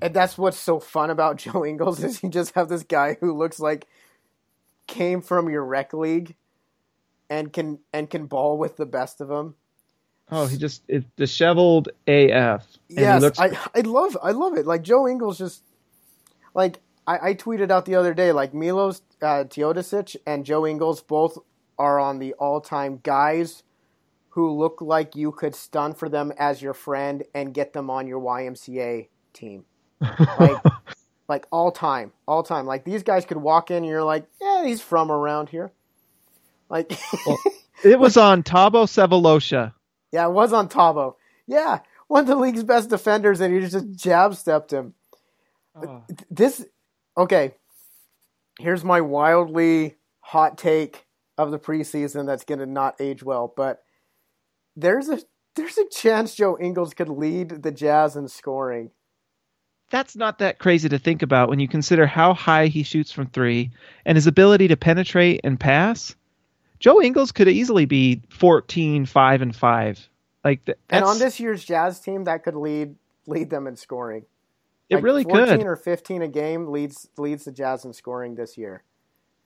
and that's what's so fun about Joe Ingles is you just have this guy who looks like came from your rec league and can and can ball with the best of them. Oh, he just it's disheveled AF. Yes, looks, I I love I love it. Like Joe Ingles just like I, I tweeted out the other day like Milos uh, Teodosic and Joe Ingles both are on the all time guys who look like you could stun for them as your friend and get them on your YMCA team. Like like all time, all time. Like these guys could walk in and you're like, yeah, he's from around here. Like it was on Thabo Sefolosha. Yeah, it was on Thabo. Yeah, one of the league's best defenders, and he just jab stepped him. Oh. This, okay. Here's my wildly hot take of the preseason that's going to not age well, but there's a there's a chance Joe Ingles could lead the Jazz in scoring. that's not that crazy to think about when you consider how high he shoots from three and his ability to penetrate and pass. Joe Ingles could easily be 14, 5, and 5. Like th- And on this year's Jazz team, that could lead lead them in scoring. it Like, really 14 could. or 15 a game leads leads the Jazz in scoring this year.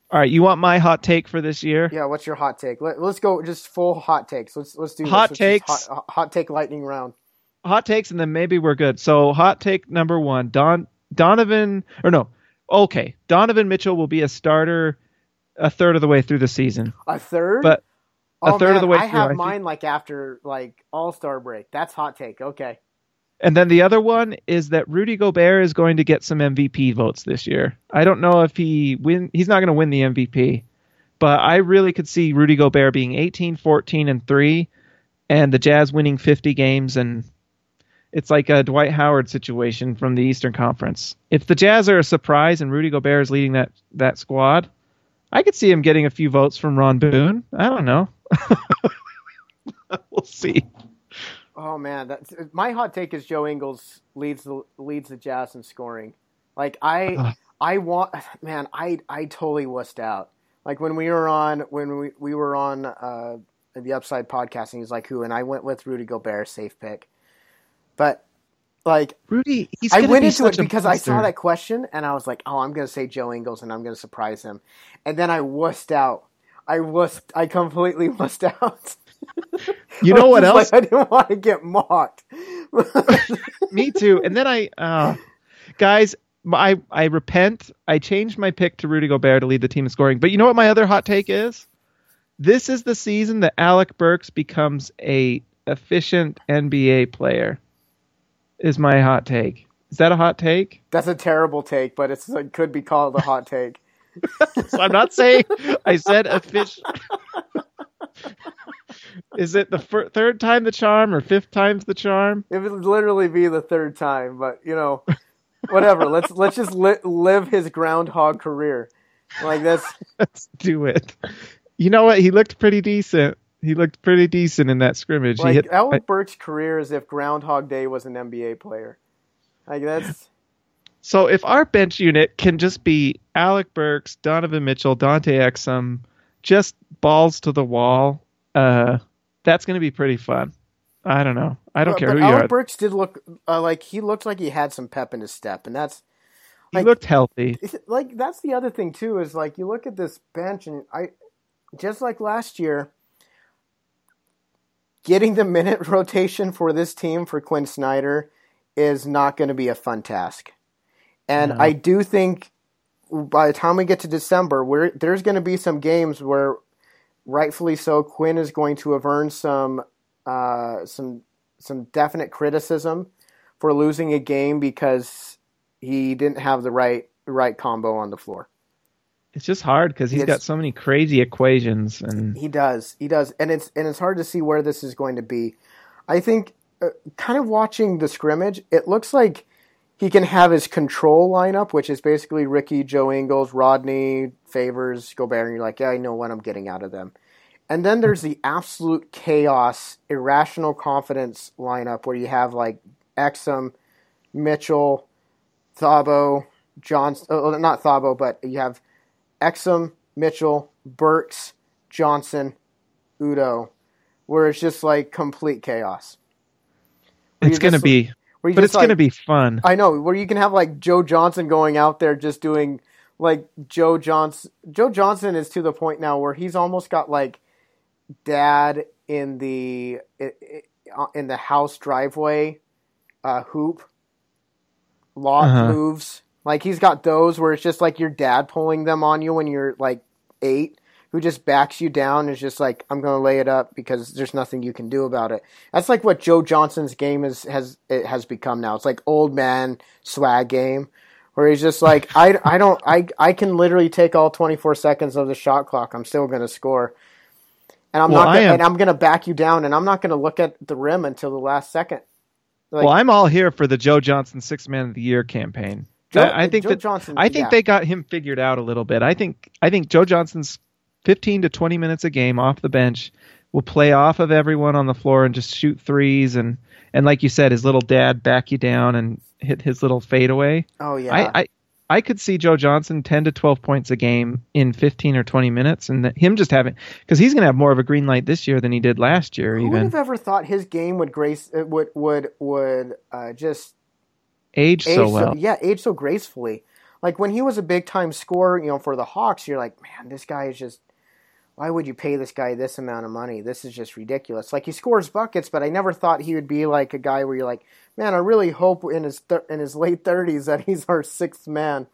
All right, you want my hot take for this year? Yeah, what's your hot take? Let, us go just full hot takes. Let's let's do. Hot Let's takes. Hot, hot take lightning round. Hot takes, and then maybe we're good. So, hot take number one: Don Donovan, or no, okay, Donovan Mitchell will be a starter a third of the way through the season, A third? but a oh, third man, of the way I through. have I think. mine like after like All Star break. That's hot take. Okay. And then the other one is that Rudy Gobert is going to get some MVP votes this year. I don't know if he win. He's not going to win the MVP, but I really could see Rudy Gobert being 18, 14, and three, and the Jazz winning 50 games. And it's like a Dwight Howard situation from the Eastern Conference. If the Jazz are a surprise and Rudy Gobert is leading that that squad, I could see him getting a few votes from Ron Boone. I don't know. we'll see. Oh man, that's my hot take is Joe Ingles leads the leads the Jazz in scoring. Like I Ugh. I want man, I I totally wussed out. Like when we were on when we we were on uh the Upside podcast and he's like who and I went with Rudy Gobert safe pick. But like Rudy, he's I went be into it because I saw that question and I was like, "Oh, I'm going to say Joe Ingles and I'm going to surprise him." And then I wussed out. I wussed. I completely wussed out. You know what else? Like, I didn't want to get mocked. Me too. And then I, uh, guys, I I repent. I changed my pick to Rudy Gobert to lead the team in scoring. But you know what my other hot take is? This is the season that Alec Burks becomes a efficient NBA player. Is my hot take. Is that a hot take? That's a terrible take, but it's it could be called a hot take. So I'm not saying I said a fish. is it the fir- third time the charm or fifth time's the charm? It would literally be the third time, but you know, whatever. let's let's just li- live his groundhog career. Like that's Let's do it. You know what? He looked pretty decent. He looked pretty decent in that scrimmage. he hit, Alec Burks' career is if Groundhog Day was an NBA player. Like that's so if our bench unit can just be Alec Burks, Donovan Mitchell, Dante Exum, just balls to the wall, uh, that's going to be pretty fun. I don't know. I don't But- care but who you Alec are. Burks did look uh, like he looked like he had some pep in his step, and that's he looked healthy. like that's the other thing too is like you look at this bench and I just like last year getting the minute rotation for this team for Quinn Snyder is not going to be a fun task. And No. I do think by the time we get to December, where there's going to be some games where rightfully so Quinn is going to have earned some uh, some some definite criticism for losing a game because he didn't have the right right combo on the floor. It's just hard because he's It's- got so many crazy equations and He does, he does, and it's and it's hard to see where this is going to be. I think, uh, kind of watching the scrimmage, it looks like he can have his control lineup, which is basically Ricky, Joe Ingles, Rodney, Favors, Gobert, and you're like, yeah, I know what I'm getting out of them. And then there's the absolute chaos, irrational confidence lineup where you have like Exum, Mitchell, Thabo, Johnson, uh, not Thabo, but you have Exum, Mitchell, Burks, Johnson, Udoh, where it's just like complete chaos. Where it's going to be, but it's going to be fun. I know where you can have like Joe Johnson going out there just doing like Joe Johnson. Joe Johnson is to the point now where he's almost got like dad in the in the house driveway uh, hoop lot Uh-huh. moves. Like he's got those where it's just like your dad pulling them on you when you're like eight, who just backs you down and is just like, I'm gonna lay it up because there's nothing you can do about it. That's like what Joe Johnson's game is has it has become now. It's like old man swag game. Where he's just like, I, I don't, I, I can literally take all 24 seconds of the shot clock. I'm still going to score. And I'm Well, not, gonna, and I'm going to back you down and I'm not going to look at the rim until the last second. Like, well, I'm all here for the Joe Johnson Six Man of the Year campaign. Joe- I, I think Joe that Johnson, I think yeah. they got him figured out a little bit. I think I think Joe Johnson's 15 to 20 minutes a game off the bench will play off of everyone on the floor and just shoot threes and and like you said, his little dad back you down and hit his little fadeaway. Oh yeah. I, I I could see Joe Johnson 10 to 12 points a game in 15 or 20 minutes, and him just having because he's going to have more of a green light this year than he did last year. Who even would have ever thought his game would grace uh, would would would uh, just age so well. yeah, age so gracefully. Like when he was a big time scorer, you know, for the Hawks, you're like, man, this guy is just. Why would you pay this guy this amount of money? This is just ridiculous. Like he scores buckets, but I never thought he would be like a guy where you're like, man, I really hope in his th- in his late thirties that he's our sixth man.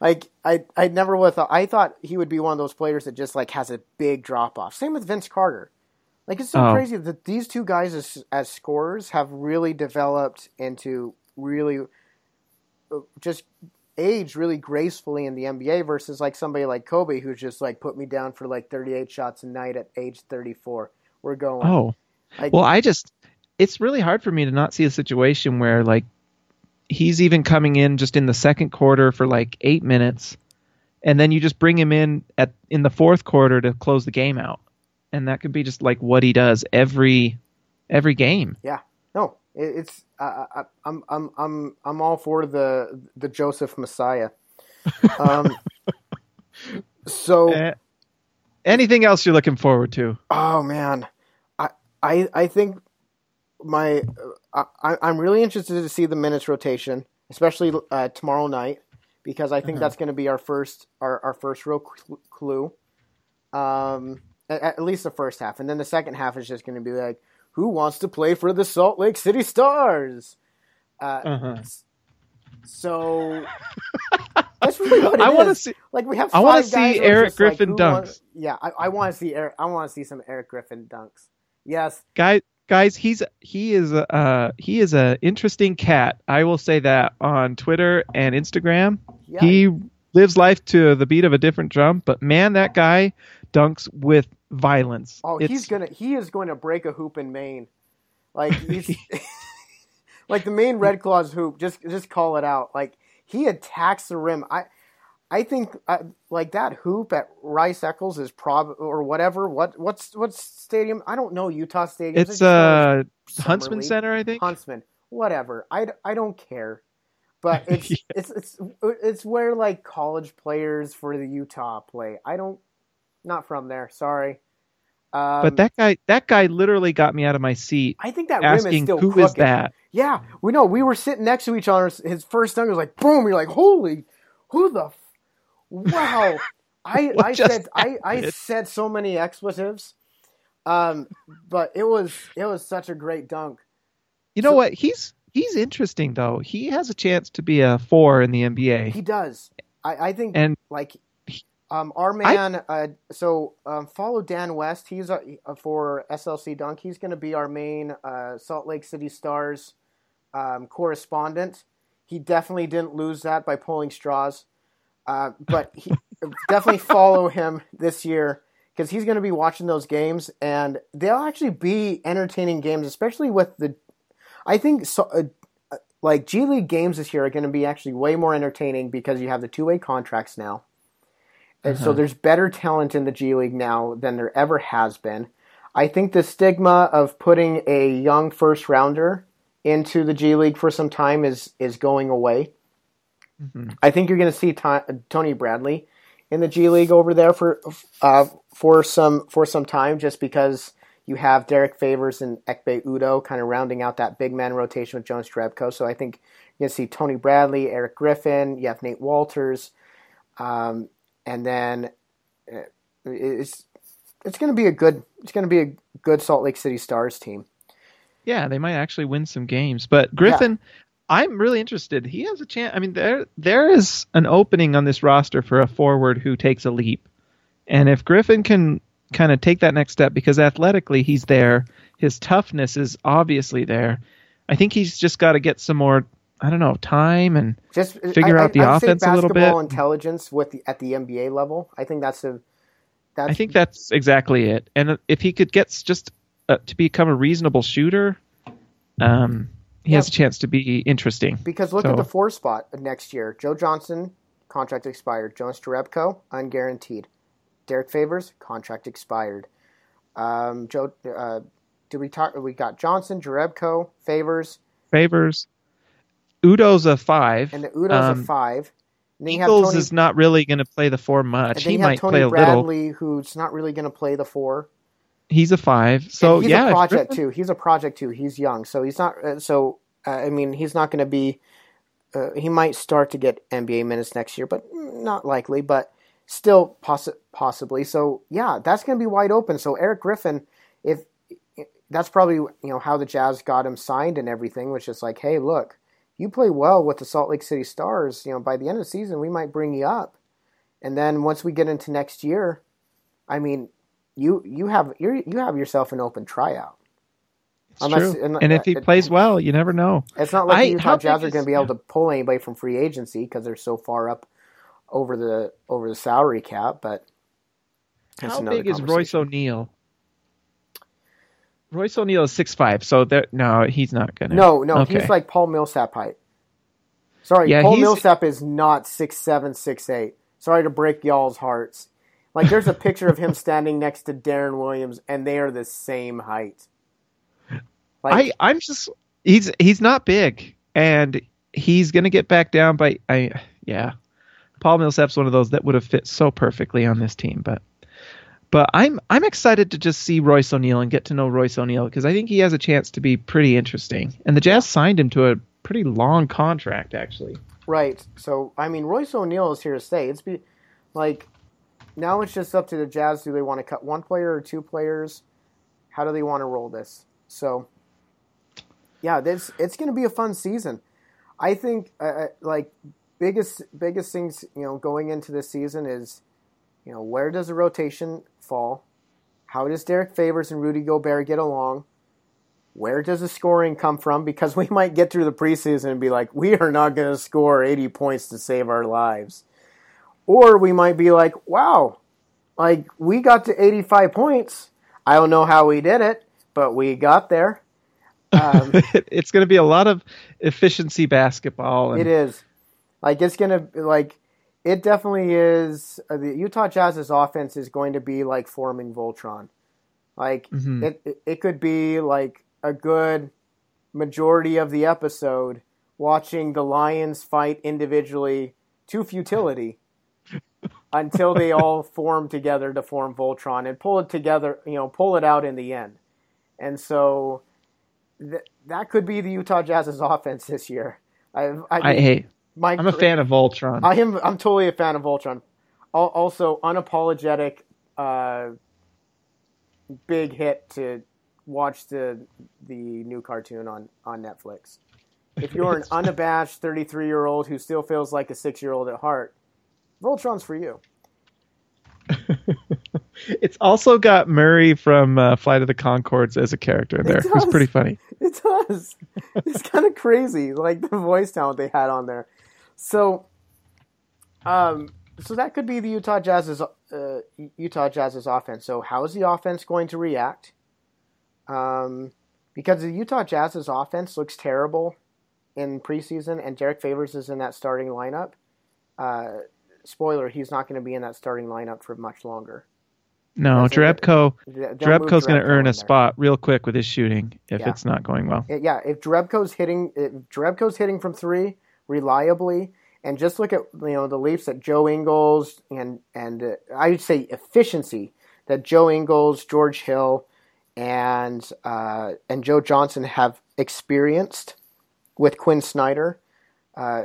Like I I never would have thought. I thought he would be one of those players that just like has a big drop off. Same with Vince Carter. Like it's so Oh. crazy that these two guys as as scorers have really developed into really uh, just age really gracefully in the NBA versus like somebody like Kobe who's just like put me down for like 38 shots a night at age 34. We're going. Oh, Like- well, I just it's really hard for me to not see a situation where like he's even coming in just in the second quarter for like eight minutes, and then you just bring him in at in the fourth quarter to close the game out, and that could be just like what he does every every game. Yeah, it's uh, I, I'm I'm I'm I'm all for the the Joseph Messiah. Um, so Eh, anything else you're looking forward to? oh man, I I I think my uh, I I'm really interested to see the minutes rotation, especially uh, tomorrow night, because I think that's going to be our first our our first real cl- clue. Um, at, at least the first half, and then the second half is just going to be like, who wants to play for the Salt Lake City Stars? Uh, Uh-huh. So that's really what it I want to see. Like we have. I wanna see Eric like, Griffin want- dunks. yeah, I, I want to see Eric. I want to see some Eric Griffin dunks. Yes, guys guys he's he is a uh he is a interesting cat i will say that on twitter and instagram yeah. he lives life to the beat of a different drum but man that guy dunks with violence oh, It's- he's gonna. He is going to break a hoop in Maine. Like he's like the Maine Red Claws hoop. Just just call it out. Like he attacks the rim. I. I think uh, like that hoop at Rice Eccles is prob or whatever. What what's what's stadium? I don't know Utah stadium. it's uh huntsman League. center i think Huntsman, whatever. I I don't care, but it's it's it's it's where like college players for the Utah play. I don't, not from there. Sorry. Um, but that guy that guy literally got me out of my seat I think that rim is asking still who is that Yeah, we know. We were sitting next to each other. His first dunk was like boom. You're like, holy, who the, f- wow. I I said I, I said so many expletives, um, but it was it was such a great dunk. you know So- what he's he's interesting though he has a chance to be a four in the nba He does. I, I think And- like um, our man. uh, so um, follow Dan West. He's uh, for SLC Dunk. He's going to be our main uh, Salt Lake City Stars um, correspondent. He definitely didn't lose that by pulling straws, uh, but he definitely follow him this year because he's going to be watching those games, and they'll actually be entertaining games, especially with the. I think so. Uh, like G League games this year are going to be actually way more entertaining because you have the two way contracts now. And so there's better talent in the G League now than there ever has been. I think the stigma of putting a young first rounder into the G League for some time is is going away. I think you're going to see Tony Bradley in the G League over there for uh, for some for some time, just because you have Derrick Favors and Ekpe Udoh kind of rounding out that big man rotation with Jonas Jerebko. So I think you're going to see Tony Bradley, Eric Griffin, you have Nate Wolters, um, and then uh, it's it's going to be a good it's going to be a good Salt Lake City Stars team. Yeah, they might actually win some games. But Griffin, I'm really interested. He has a chance. I mean, there there is an opening on this roster for a forward who takes a leap. And if Griffin can kind of take that next step because athletically he's there, his toughness is obviously there. I think he's just got to get some more I don't know, time and Just Figure I, out the I, offense a little bit. intelligence with the, at the NBA level. I think that's a that's I think that's exactly it. And if he could get just uh, to become a reasonable shooter, um, he has a chance to be interesting. Because look So- at the four spot next year. Joe Johnson, contract expired. Jonas Jerebko, unguaranteed. Derrick Favors, contract expired. Um, Joe, uh, did we talk? We got Johnson, Jerebko, Favors, Favors. Udoh's a five. and the Udoh's Um, a five. And then you have Eagles Tony, is not really going to play the four much. He might Tony play a little. Bradley, who's not really going to play the four. He's a five. So And he's yeah, a project too. He's a project too. He's young, so he's not. Uh, so uh, I mean, he's not going to be. Uh, he might start to get NBA minutes next year, but not likely. But still, possi- possibly. So yeah, that's going to be wide open. So Eric Griffin, if that's probably you know how the Jazz got him signed and everything, which is like, hey, look, you play well with the Salt Lake City Stars. You know, by the end of the season, we might bring you up, and then once we get into next year, I mean, you you have you you have yourself an open tryout. It's Unless- true. and- And if he uh, plays well, you never know. It's not like I- the Utah Jazz are going to be able to pull anybody from free agency because they're so far up over the over the salary cap. But How big is. Royce O'Neale? Royce O'Neale is six five, so there. No, he's not gonna. No, no, Okay. he's like Paul Millsap height. Sorry, Yeah, Paul he's- Millsap is not six seven, six eight. Sorry to break y'all's hearts. Like, there's a picture of him standing next to Deron Williams, and they are the same height. Like, I I'm just he's he's not big, and he's gonna get back down by I yeah. Paul Millsap's one of those that would have fit so perfectly on this team, but but I'm I'm excited to just see Royce O'Neale and get to know Royce O'Neale because I think he has a chance to be pretty interesting. And the Jazz signed him to a pretty long contract actually. Right. So I mean, Royce O'Neale is here to stay. It's be like now it's just up to the Jazz. Do they want to cut one player or two players? How do they want to roll this? So yeah, this it's going to be a fun season. I think uh, uh, like biggest biggest things you know going into this season is you know where does the rotation fall? How does Derrick Favors and Rudy Gobert get along? Where does the scoring come from? Because we might get through the preseason and be like, we are not going to score 80 points to save our lives. Or we might be like, wow, like we got to 85 points. I don't know how we did it, but we got there. Um, it's going to be a lot of efficiency basketball. And It is. Like it's gonna like it definitely is. Uh, the Utah Jazz's offense is going to be like forming Voltron. Like Mhm. it, it, could be like a good majority of the episode watching the Lions fight individually to futility until they all form together to form Voltron and pull it together. You know, pull it out in the end. And so th- that could be the Utah Jazz's offense this year. I, I, I hey, my, I'm a fan of Voltron. I am. I'm totally a fan of Voltron. Also, unapologetic, uh, big hit to watch the the new cartoon on on Netflix. If you're an unabashed 33 year old who still feels like a six year old at heart, Voltron's for you. it's also got Murray from uh, Flight of the Conchords as a character in there. It's pretty funny. It does. It's kind of crazy, like the voice talent they had on there. So, um, so that could be the Utah Jazz's uh, Utah Jazz's offense. So, how is the offense going to react? Um, because the Utah Jazz's offense looks terrible in preseason, and Derrick Favors is in that starting lineup. Uh, spoiler: he's not going to be in that starting lineup for much longer. No, That's it. Jerebko. They- they'll move Jerebko's going to earn a spot real quick with his shooting if Yeah. it's not going well. Yeah, if Drebko's hitting, if Drebko's hitting from three reliably, and just look at you know the leaps that Joe Ingles and and uh, I would say efficiency that Joe Ingles, George Hill, and uh, and Joe Johnson have experienced with Quinn Snyder. Uh,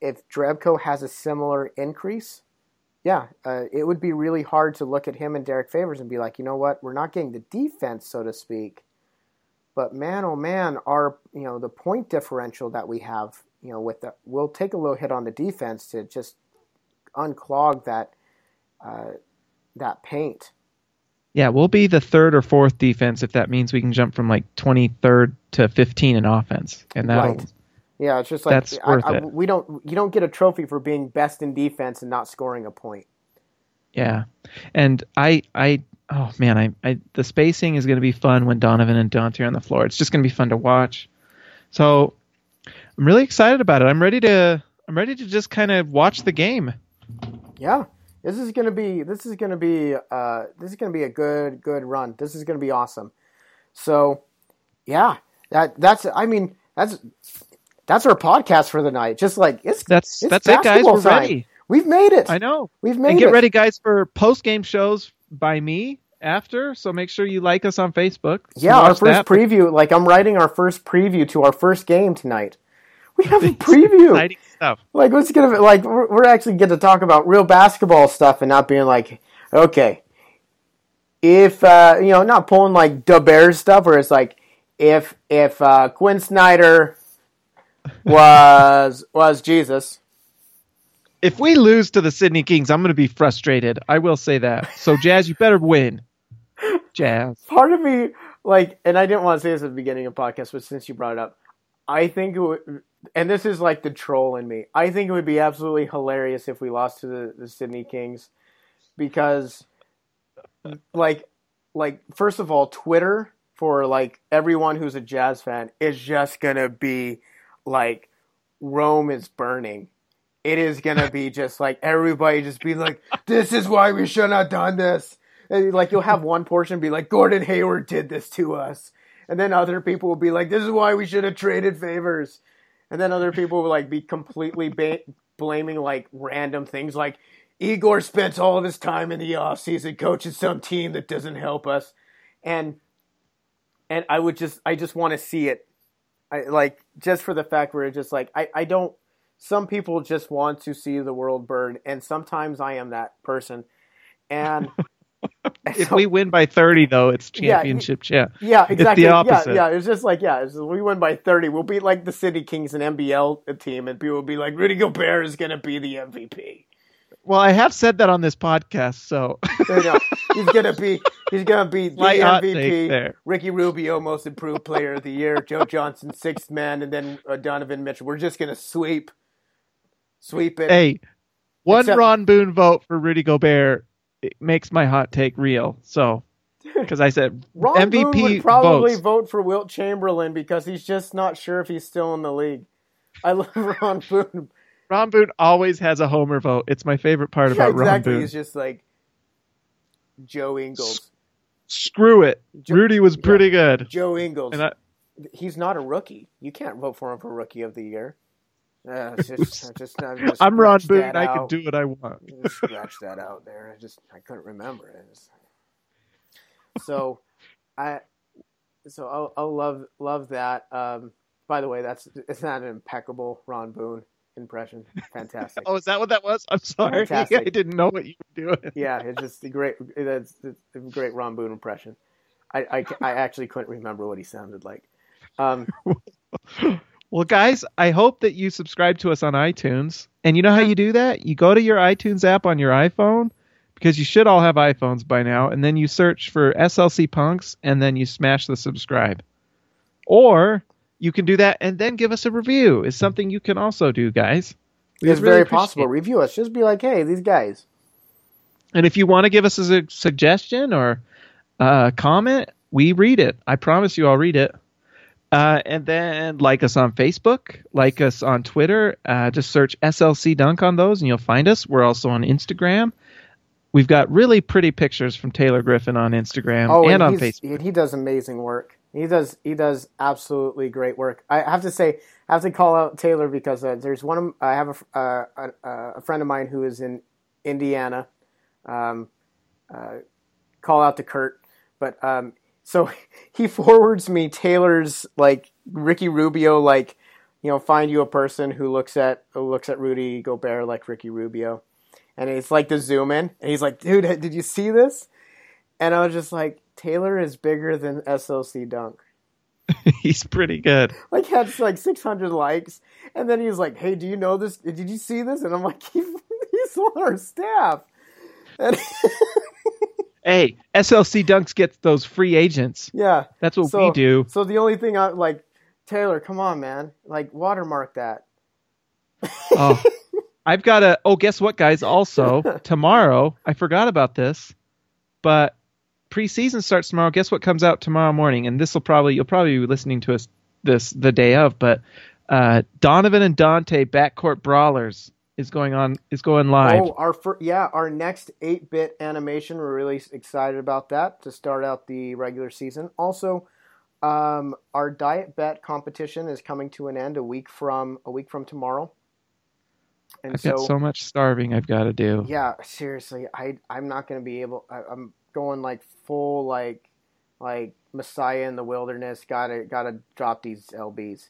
if Drebko has a similar increase, yeah, uh, it would be really hard to look at him and Derrick Favors and be like, you know what, we're not getting the defense, so to speak. But man, oh man, our you know the point differential that we have, you know, with the we'll take a little hit on the defense to just unclog that uh, that paint. Yeah, we'll be the third or fourth defense if that means we can jump from like 23rd to 15 in offense, and that'll Right. Yeah, it's just like That's I, worth I- it. we don't you don't get a trophy for being best in defense and not scoring a point. yeah. And I I oh man, I, I the spacing is going to be fun when Donovan and Dante are on the floor. It's just going to be fun to watch. So I'm really excited about it. I'm ready to I'm ready to just kind of watch the game. Yeah, This is gonna be this is gonna be uh, this is gonna be a good good run. This is gonna be awesome. So, yeah, that that's I mean that's that's our podcast for the night. Just like it's That's it's that's it, guys. We're time. ready. We've made it. I know. We've made and get it. ready, guys, for post game shows by me after. So make sure you like us on Facebook. Yeah, our first that. preview. Like I'm writing our first preview to our first game tonight. We have a preview. Exciting stuff. Like what's gonna like we're, we're actually get to talk about real basketball stuff and not being like, okay, if uh, you know, not pulling like the Bears stuff where it's like if if uh, Quinn Snyder was was Jesus. If we lose to the Sydney Kings, I'm going to be frustrated. I will say that. So Jazz, you better win. Jazz. part of me like and i didn't want to say this at the beginning of the podcast but since you brought it up i think and this is like the troll in me. I think it would be absolutely hilarious if we lost to the, the sydney kings because like like first of all twitter for like everyone who's a jazz fan is just gonna be like rome is burning. It is gonna be just like everybody just be like this is why we shouldn't have done this. And like you'll have one portion be like Gordon Hayward did this to us, and then other people will be like this is why we should have traded favors, and then other people would like be completely ba- blaming like random things like Igor spends all of his time in the offseason coaching some team that doesn't help us, and and I would just I just want to see it, I like just for the fact where it's just like I I don't. Some people just want to see the world burn, and sometimes I am that person, and. If we win by 30, though, it's championship. Yeah. Yeah, exactly. the opposite. Yeah, yeah. It's just like yeah, it's, we win by thirty. We'll beat like the Sydney Kings and NBL team, and people will be like, Rudy Gobert is going to be the MVP. Well, I have said that on this podcast, so he's going to be he's going to be the MVP. Ricky Rubio, most improved player of the year. Joe Johnson, sixth man, and then uh, Donovan Mitchell. We're just going to sweep, sweep it. hey, one Except- Ron Boone vote for Rudy Gobert it makes my hot take real. So, because I said Ron MVP Boone would probably votes. vote for Wilt Chamberlain because he's just not sure if he's still in the league. I love Ron Boone. Ron Boone always has a homer vote. It's my favorite part Yeah, about Ron exactly. Boone. He's just like Joe Ingles. Screw it. Jo- Rudy was yeah. pretty good. Joe Ingles. And I, He's not a rookie. You can't vote for him for Rookie of the Year. It's just, I just, I just I'm Ron Boone. I can do what I want. Scratch that out there. I just I couldn't remember it. So, I so I'll, I'll love love that. Um, by the way, that's it's not an impeccable Ron Boone impression. Fantastic. Oh, is that what that was? I'm sorry. Fantastic. I didn't know what you were doing. Yeah, it's just a great. That's it's a great Ron Boone impression. I, I, I actually couldn't remember what he sounded like. Um, Well, guys, I hope that you subscribe to us on iTunes. And you know how you do that? You go to your iTunes app on your iPhone because you should all have iPhones by now, and then you search for SLC Dunk and then you smash the subscribe. Or you can do that and then give us a review. Is something you can also do, guys. We it's really very possible. it. Review us. Just be like, hey, these guys. And if you want to give us a suggestion or a comment, we read it. I promise you, I'll read it. Uh, and then like us on Facebook, like us on Twitter. Uh, just search SLC Dunk on those, and you'll find us. We're also on Instagram. We've got really pretty pictures from Taylor Griffin on Instagram Oh, and on he's- Facebook. He does amazing work. He does. He does absolutely great work. I have to say, I have to call out Taylor because uh, there's one. Of, I have a, uh, a, a friend of mine who is in Indiana. Um, uh, call out to Kurt, but um, so he forwards me Taylor's like Ricky Rubio like you know find you a person who looks at who looks at Rudy Gobert like Ricky Rubio, and it's like the zoom in, and he's like, dude, did you see this? And I was just like, Taylor is bigger than SLC Dunk. He's pretty good. Like had like 600 likes, and then he's like, "Hey, do you know this? Did you see this?" And I'm like, "He's, he's on our staff." And Hey, SLC Dunks gets those free agents. yeah, That's what so, we do. So the only thing I like, Taylor, come on, man, like watermark that. Oh, I've got a. Oh, guess what, guys? Also, tomorrow, I forgot about this, but preseason starts tomorrow. Guess what comes out tomorrow morning? And this will probably you'll probably be listening to us this the day of, but uh, Donovan and Dante backcourt brawlers is going on is going live. Oh, our fir- yeah, our next 8-bit animation. We're really excited about that to start out the regular season. Also, um, our diet bet competition is coming to an end a week from a week from tomorrow. And I've so, got so much starving I've got to do. Yeah, seriously, I I'm not going to be able. I, I'm going like full like like Messiah in the wilderness. Gotta gotta drop these lbs.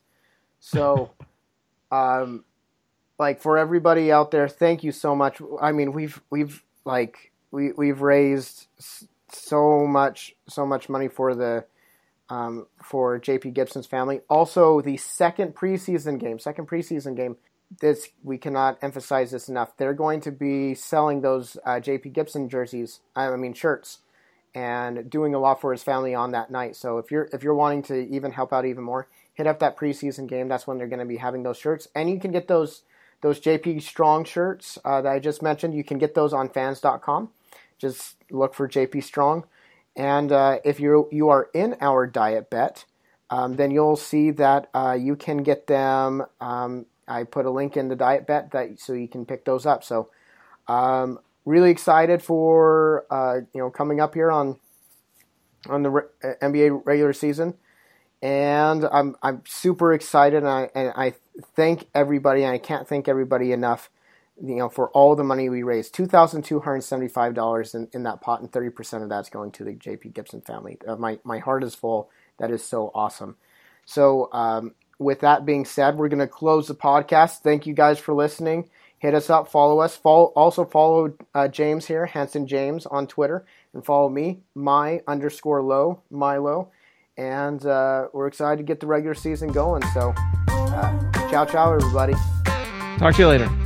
So, um, like for everybody out there, thank you so much. I mean, we've we've like we we've raised so much so much money for the um, for JP Gibson's family. Also, the second preseason game, second preseason game. This we cannot emphasize this enough. They're going to be selling those uh, JP Gibson jerseys. I mean shirts, and doing a lot for his family on that night. So if you're if you're wanting to even help out even more, hit up that preseason game. That's when they're going to be having those shirts, and you can get those those JP Strong shirts uh, that I just mentioned. You can get those on Fans.com. Just look for JP Strong, and uh, if you you are in our diet bet, um, then you'll see that uh, you can get them. Um, I put a link in the diet bet that so you can pick those up. So, um, really excited for uh, you know coming up here on on the re- NBA regular season and I'm I'm super excited, and I and I thank everybody, and I can't thank everybody enough, you know, for all the money we raised. Two thousand two hundred seventy five dollars in, in that pot, and thirty percent of that's going to the J.P. Gibson family. Uh, my my heart is full. That is so awesome. So, um, with that being said, we're going to close the podcast. Thank you guys for listening. Hit us up, follow us. Follow, also follow uh, James here, Hanson James, on Twitter, and follow me, my underscore low, Milo and uh, we're excited to get the regular season going. So, uh, ciao, ciao, everybody. Talk to you later.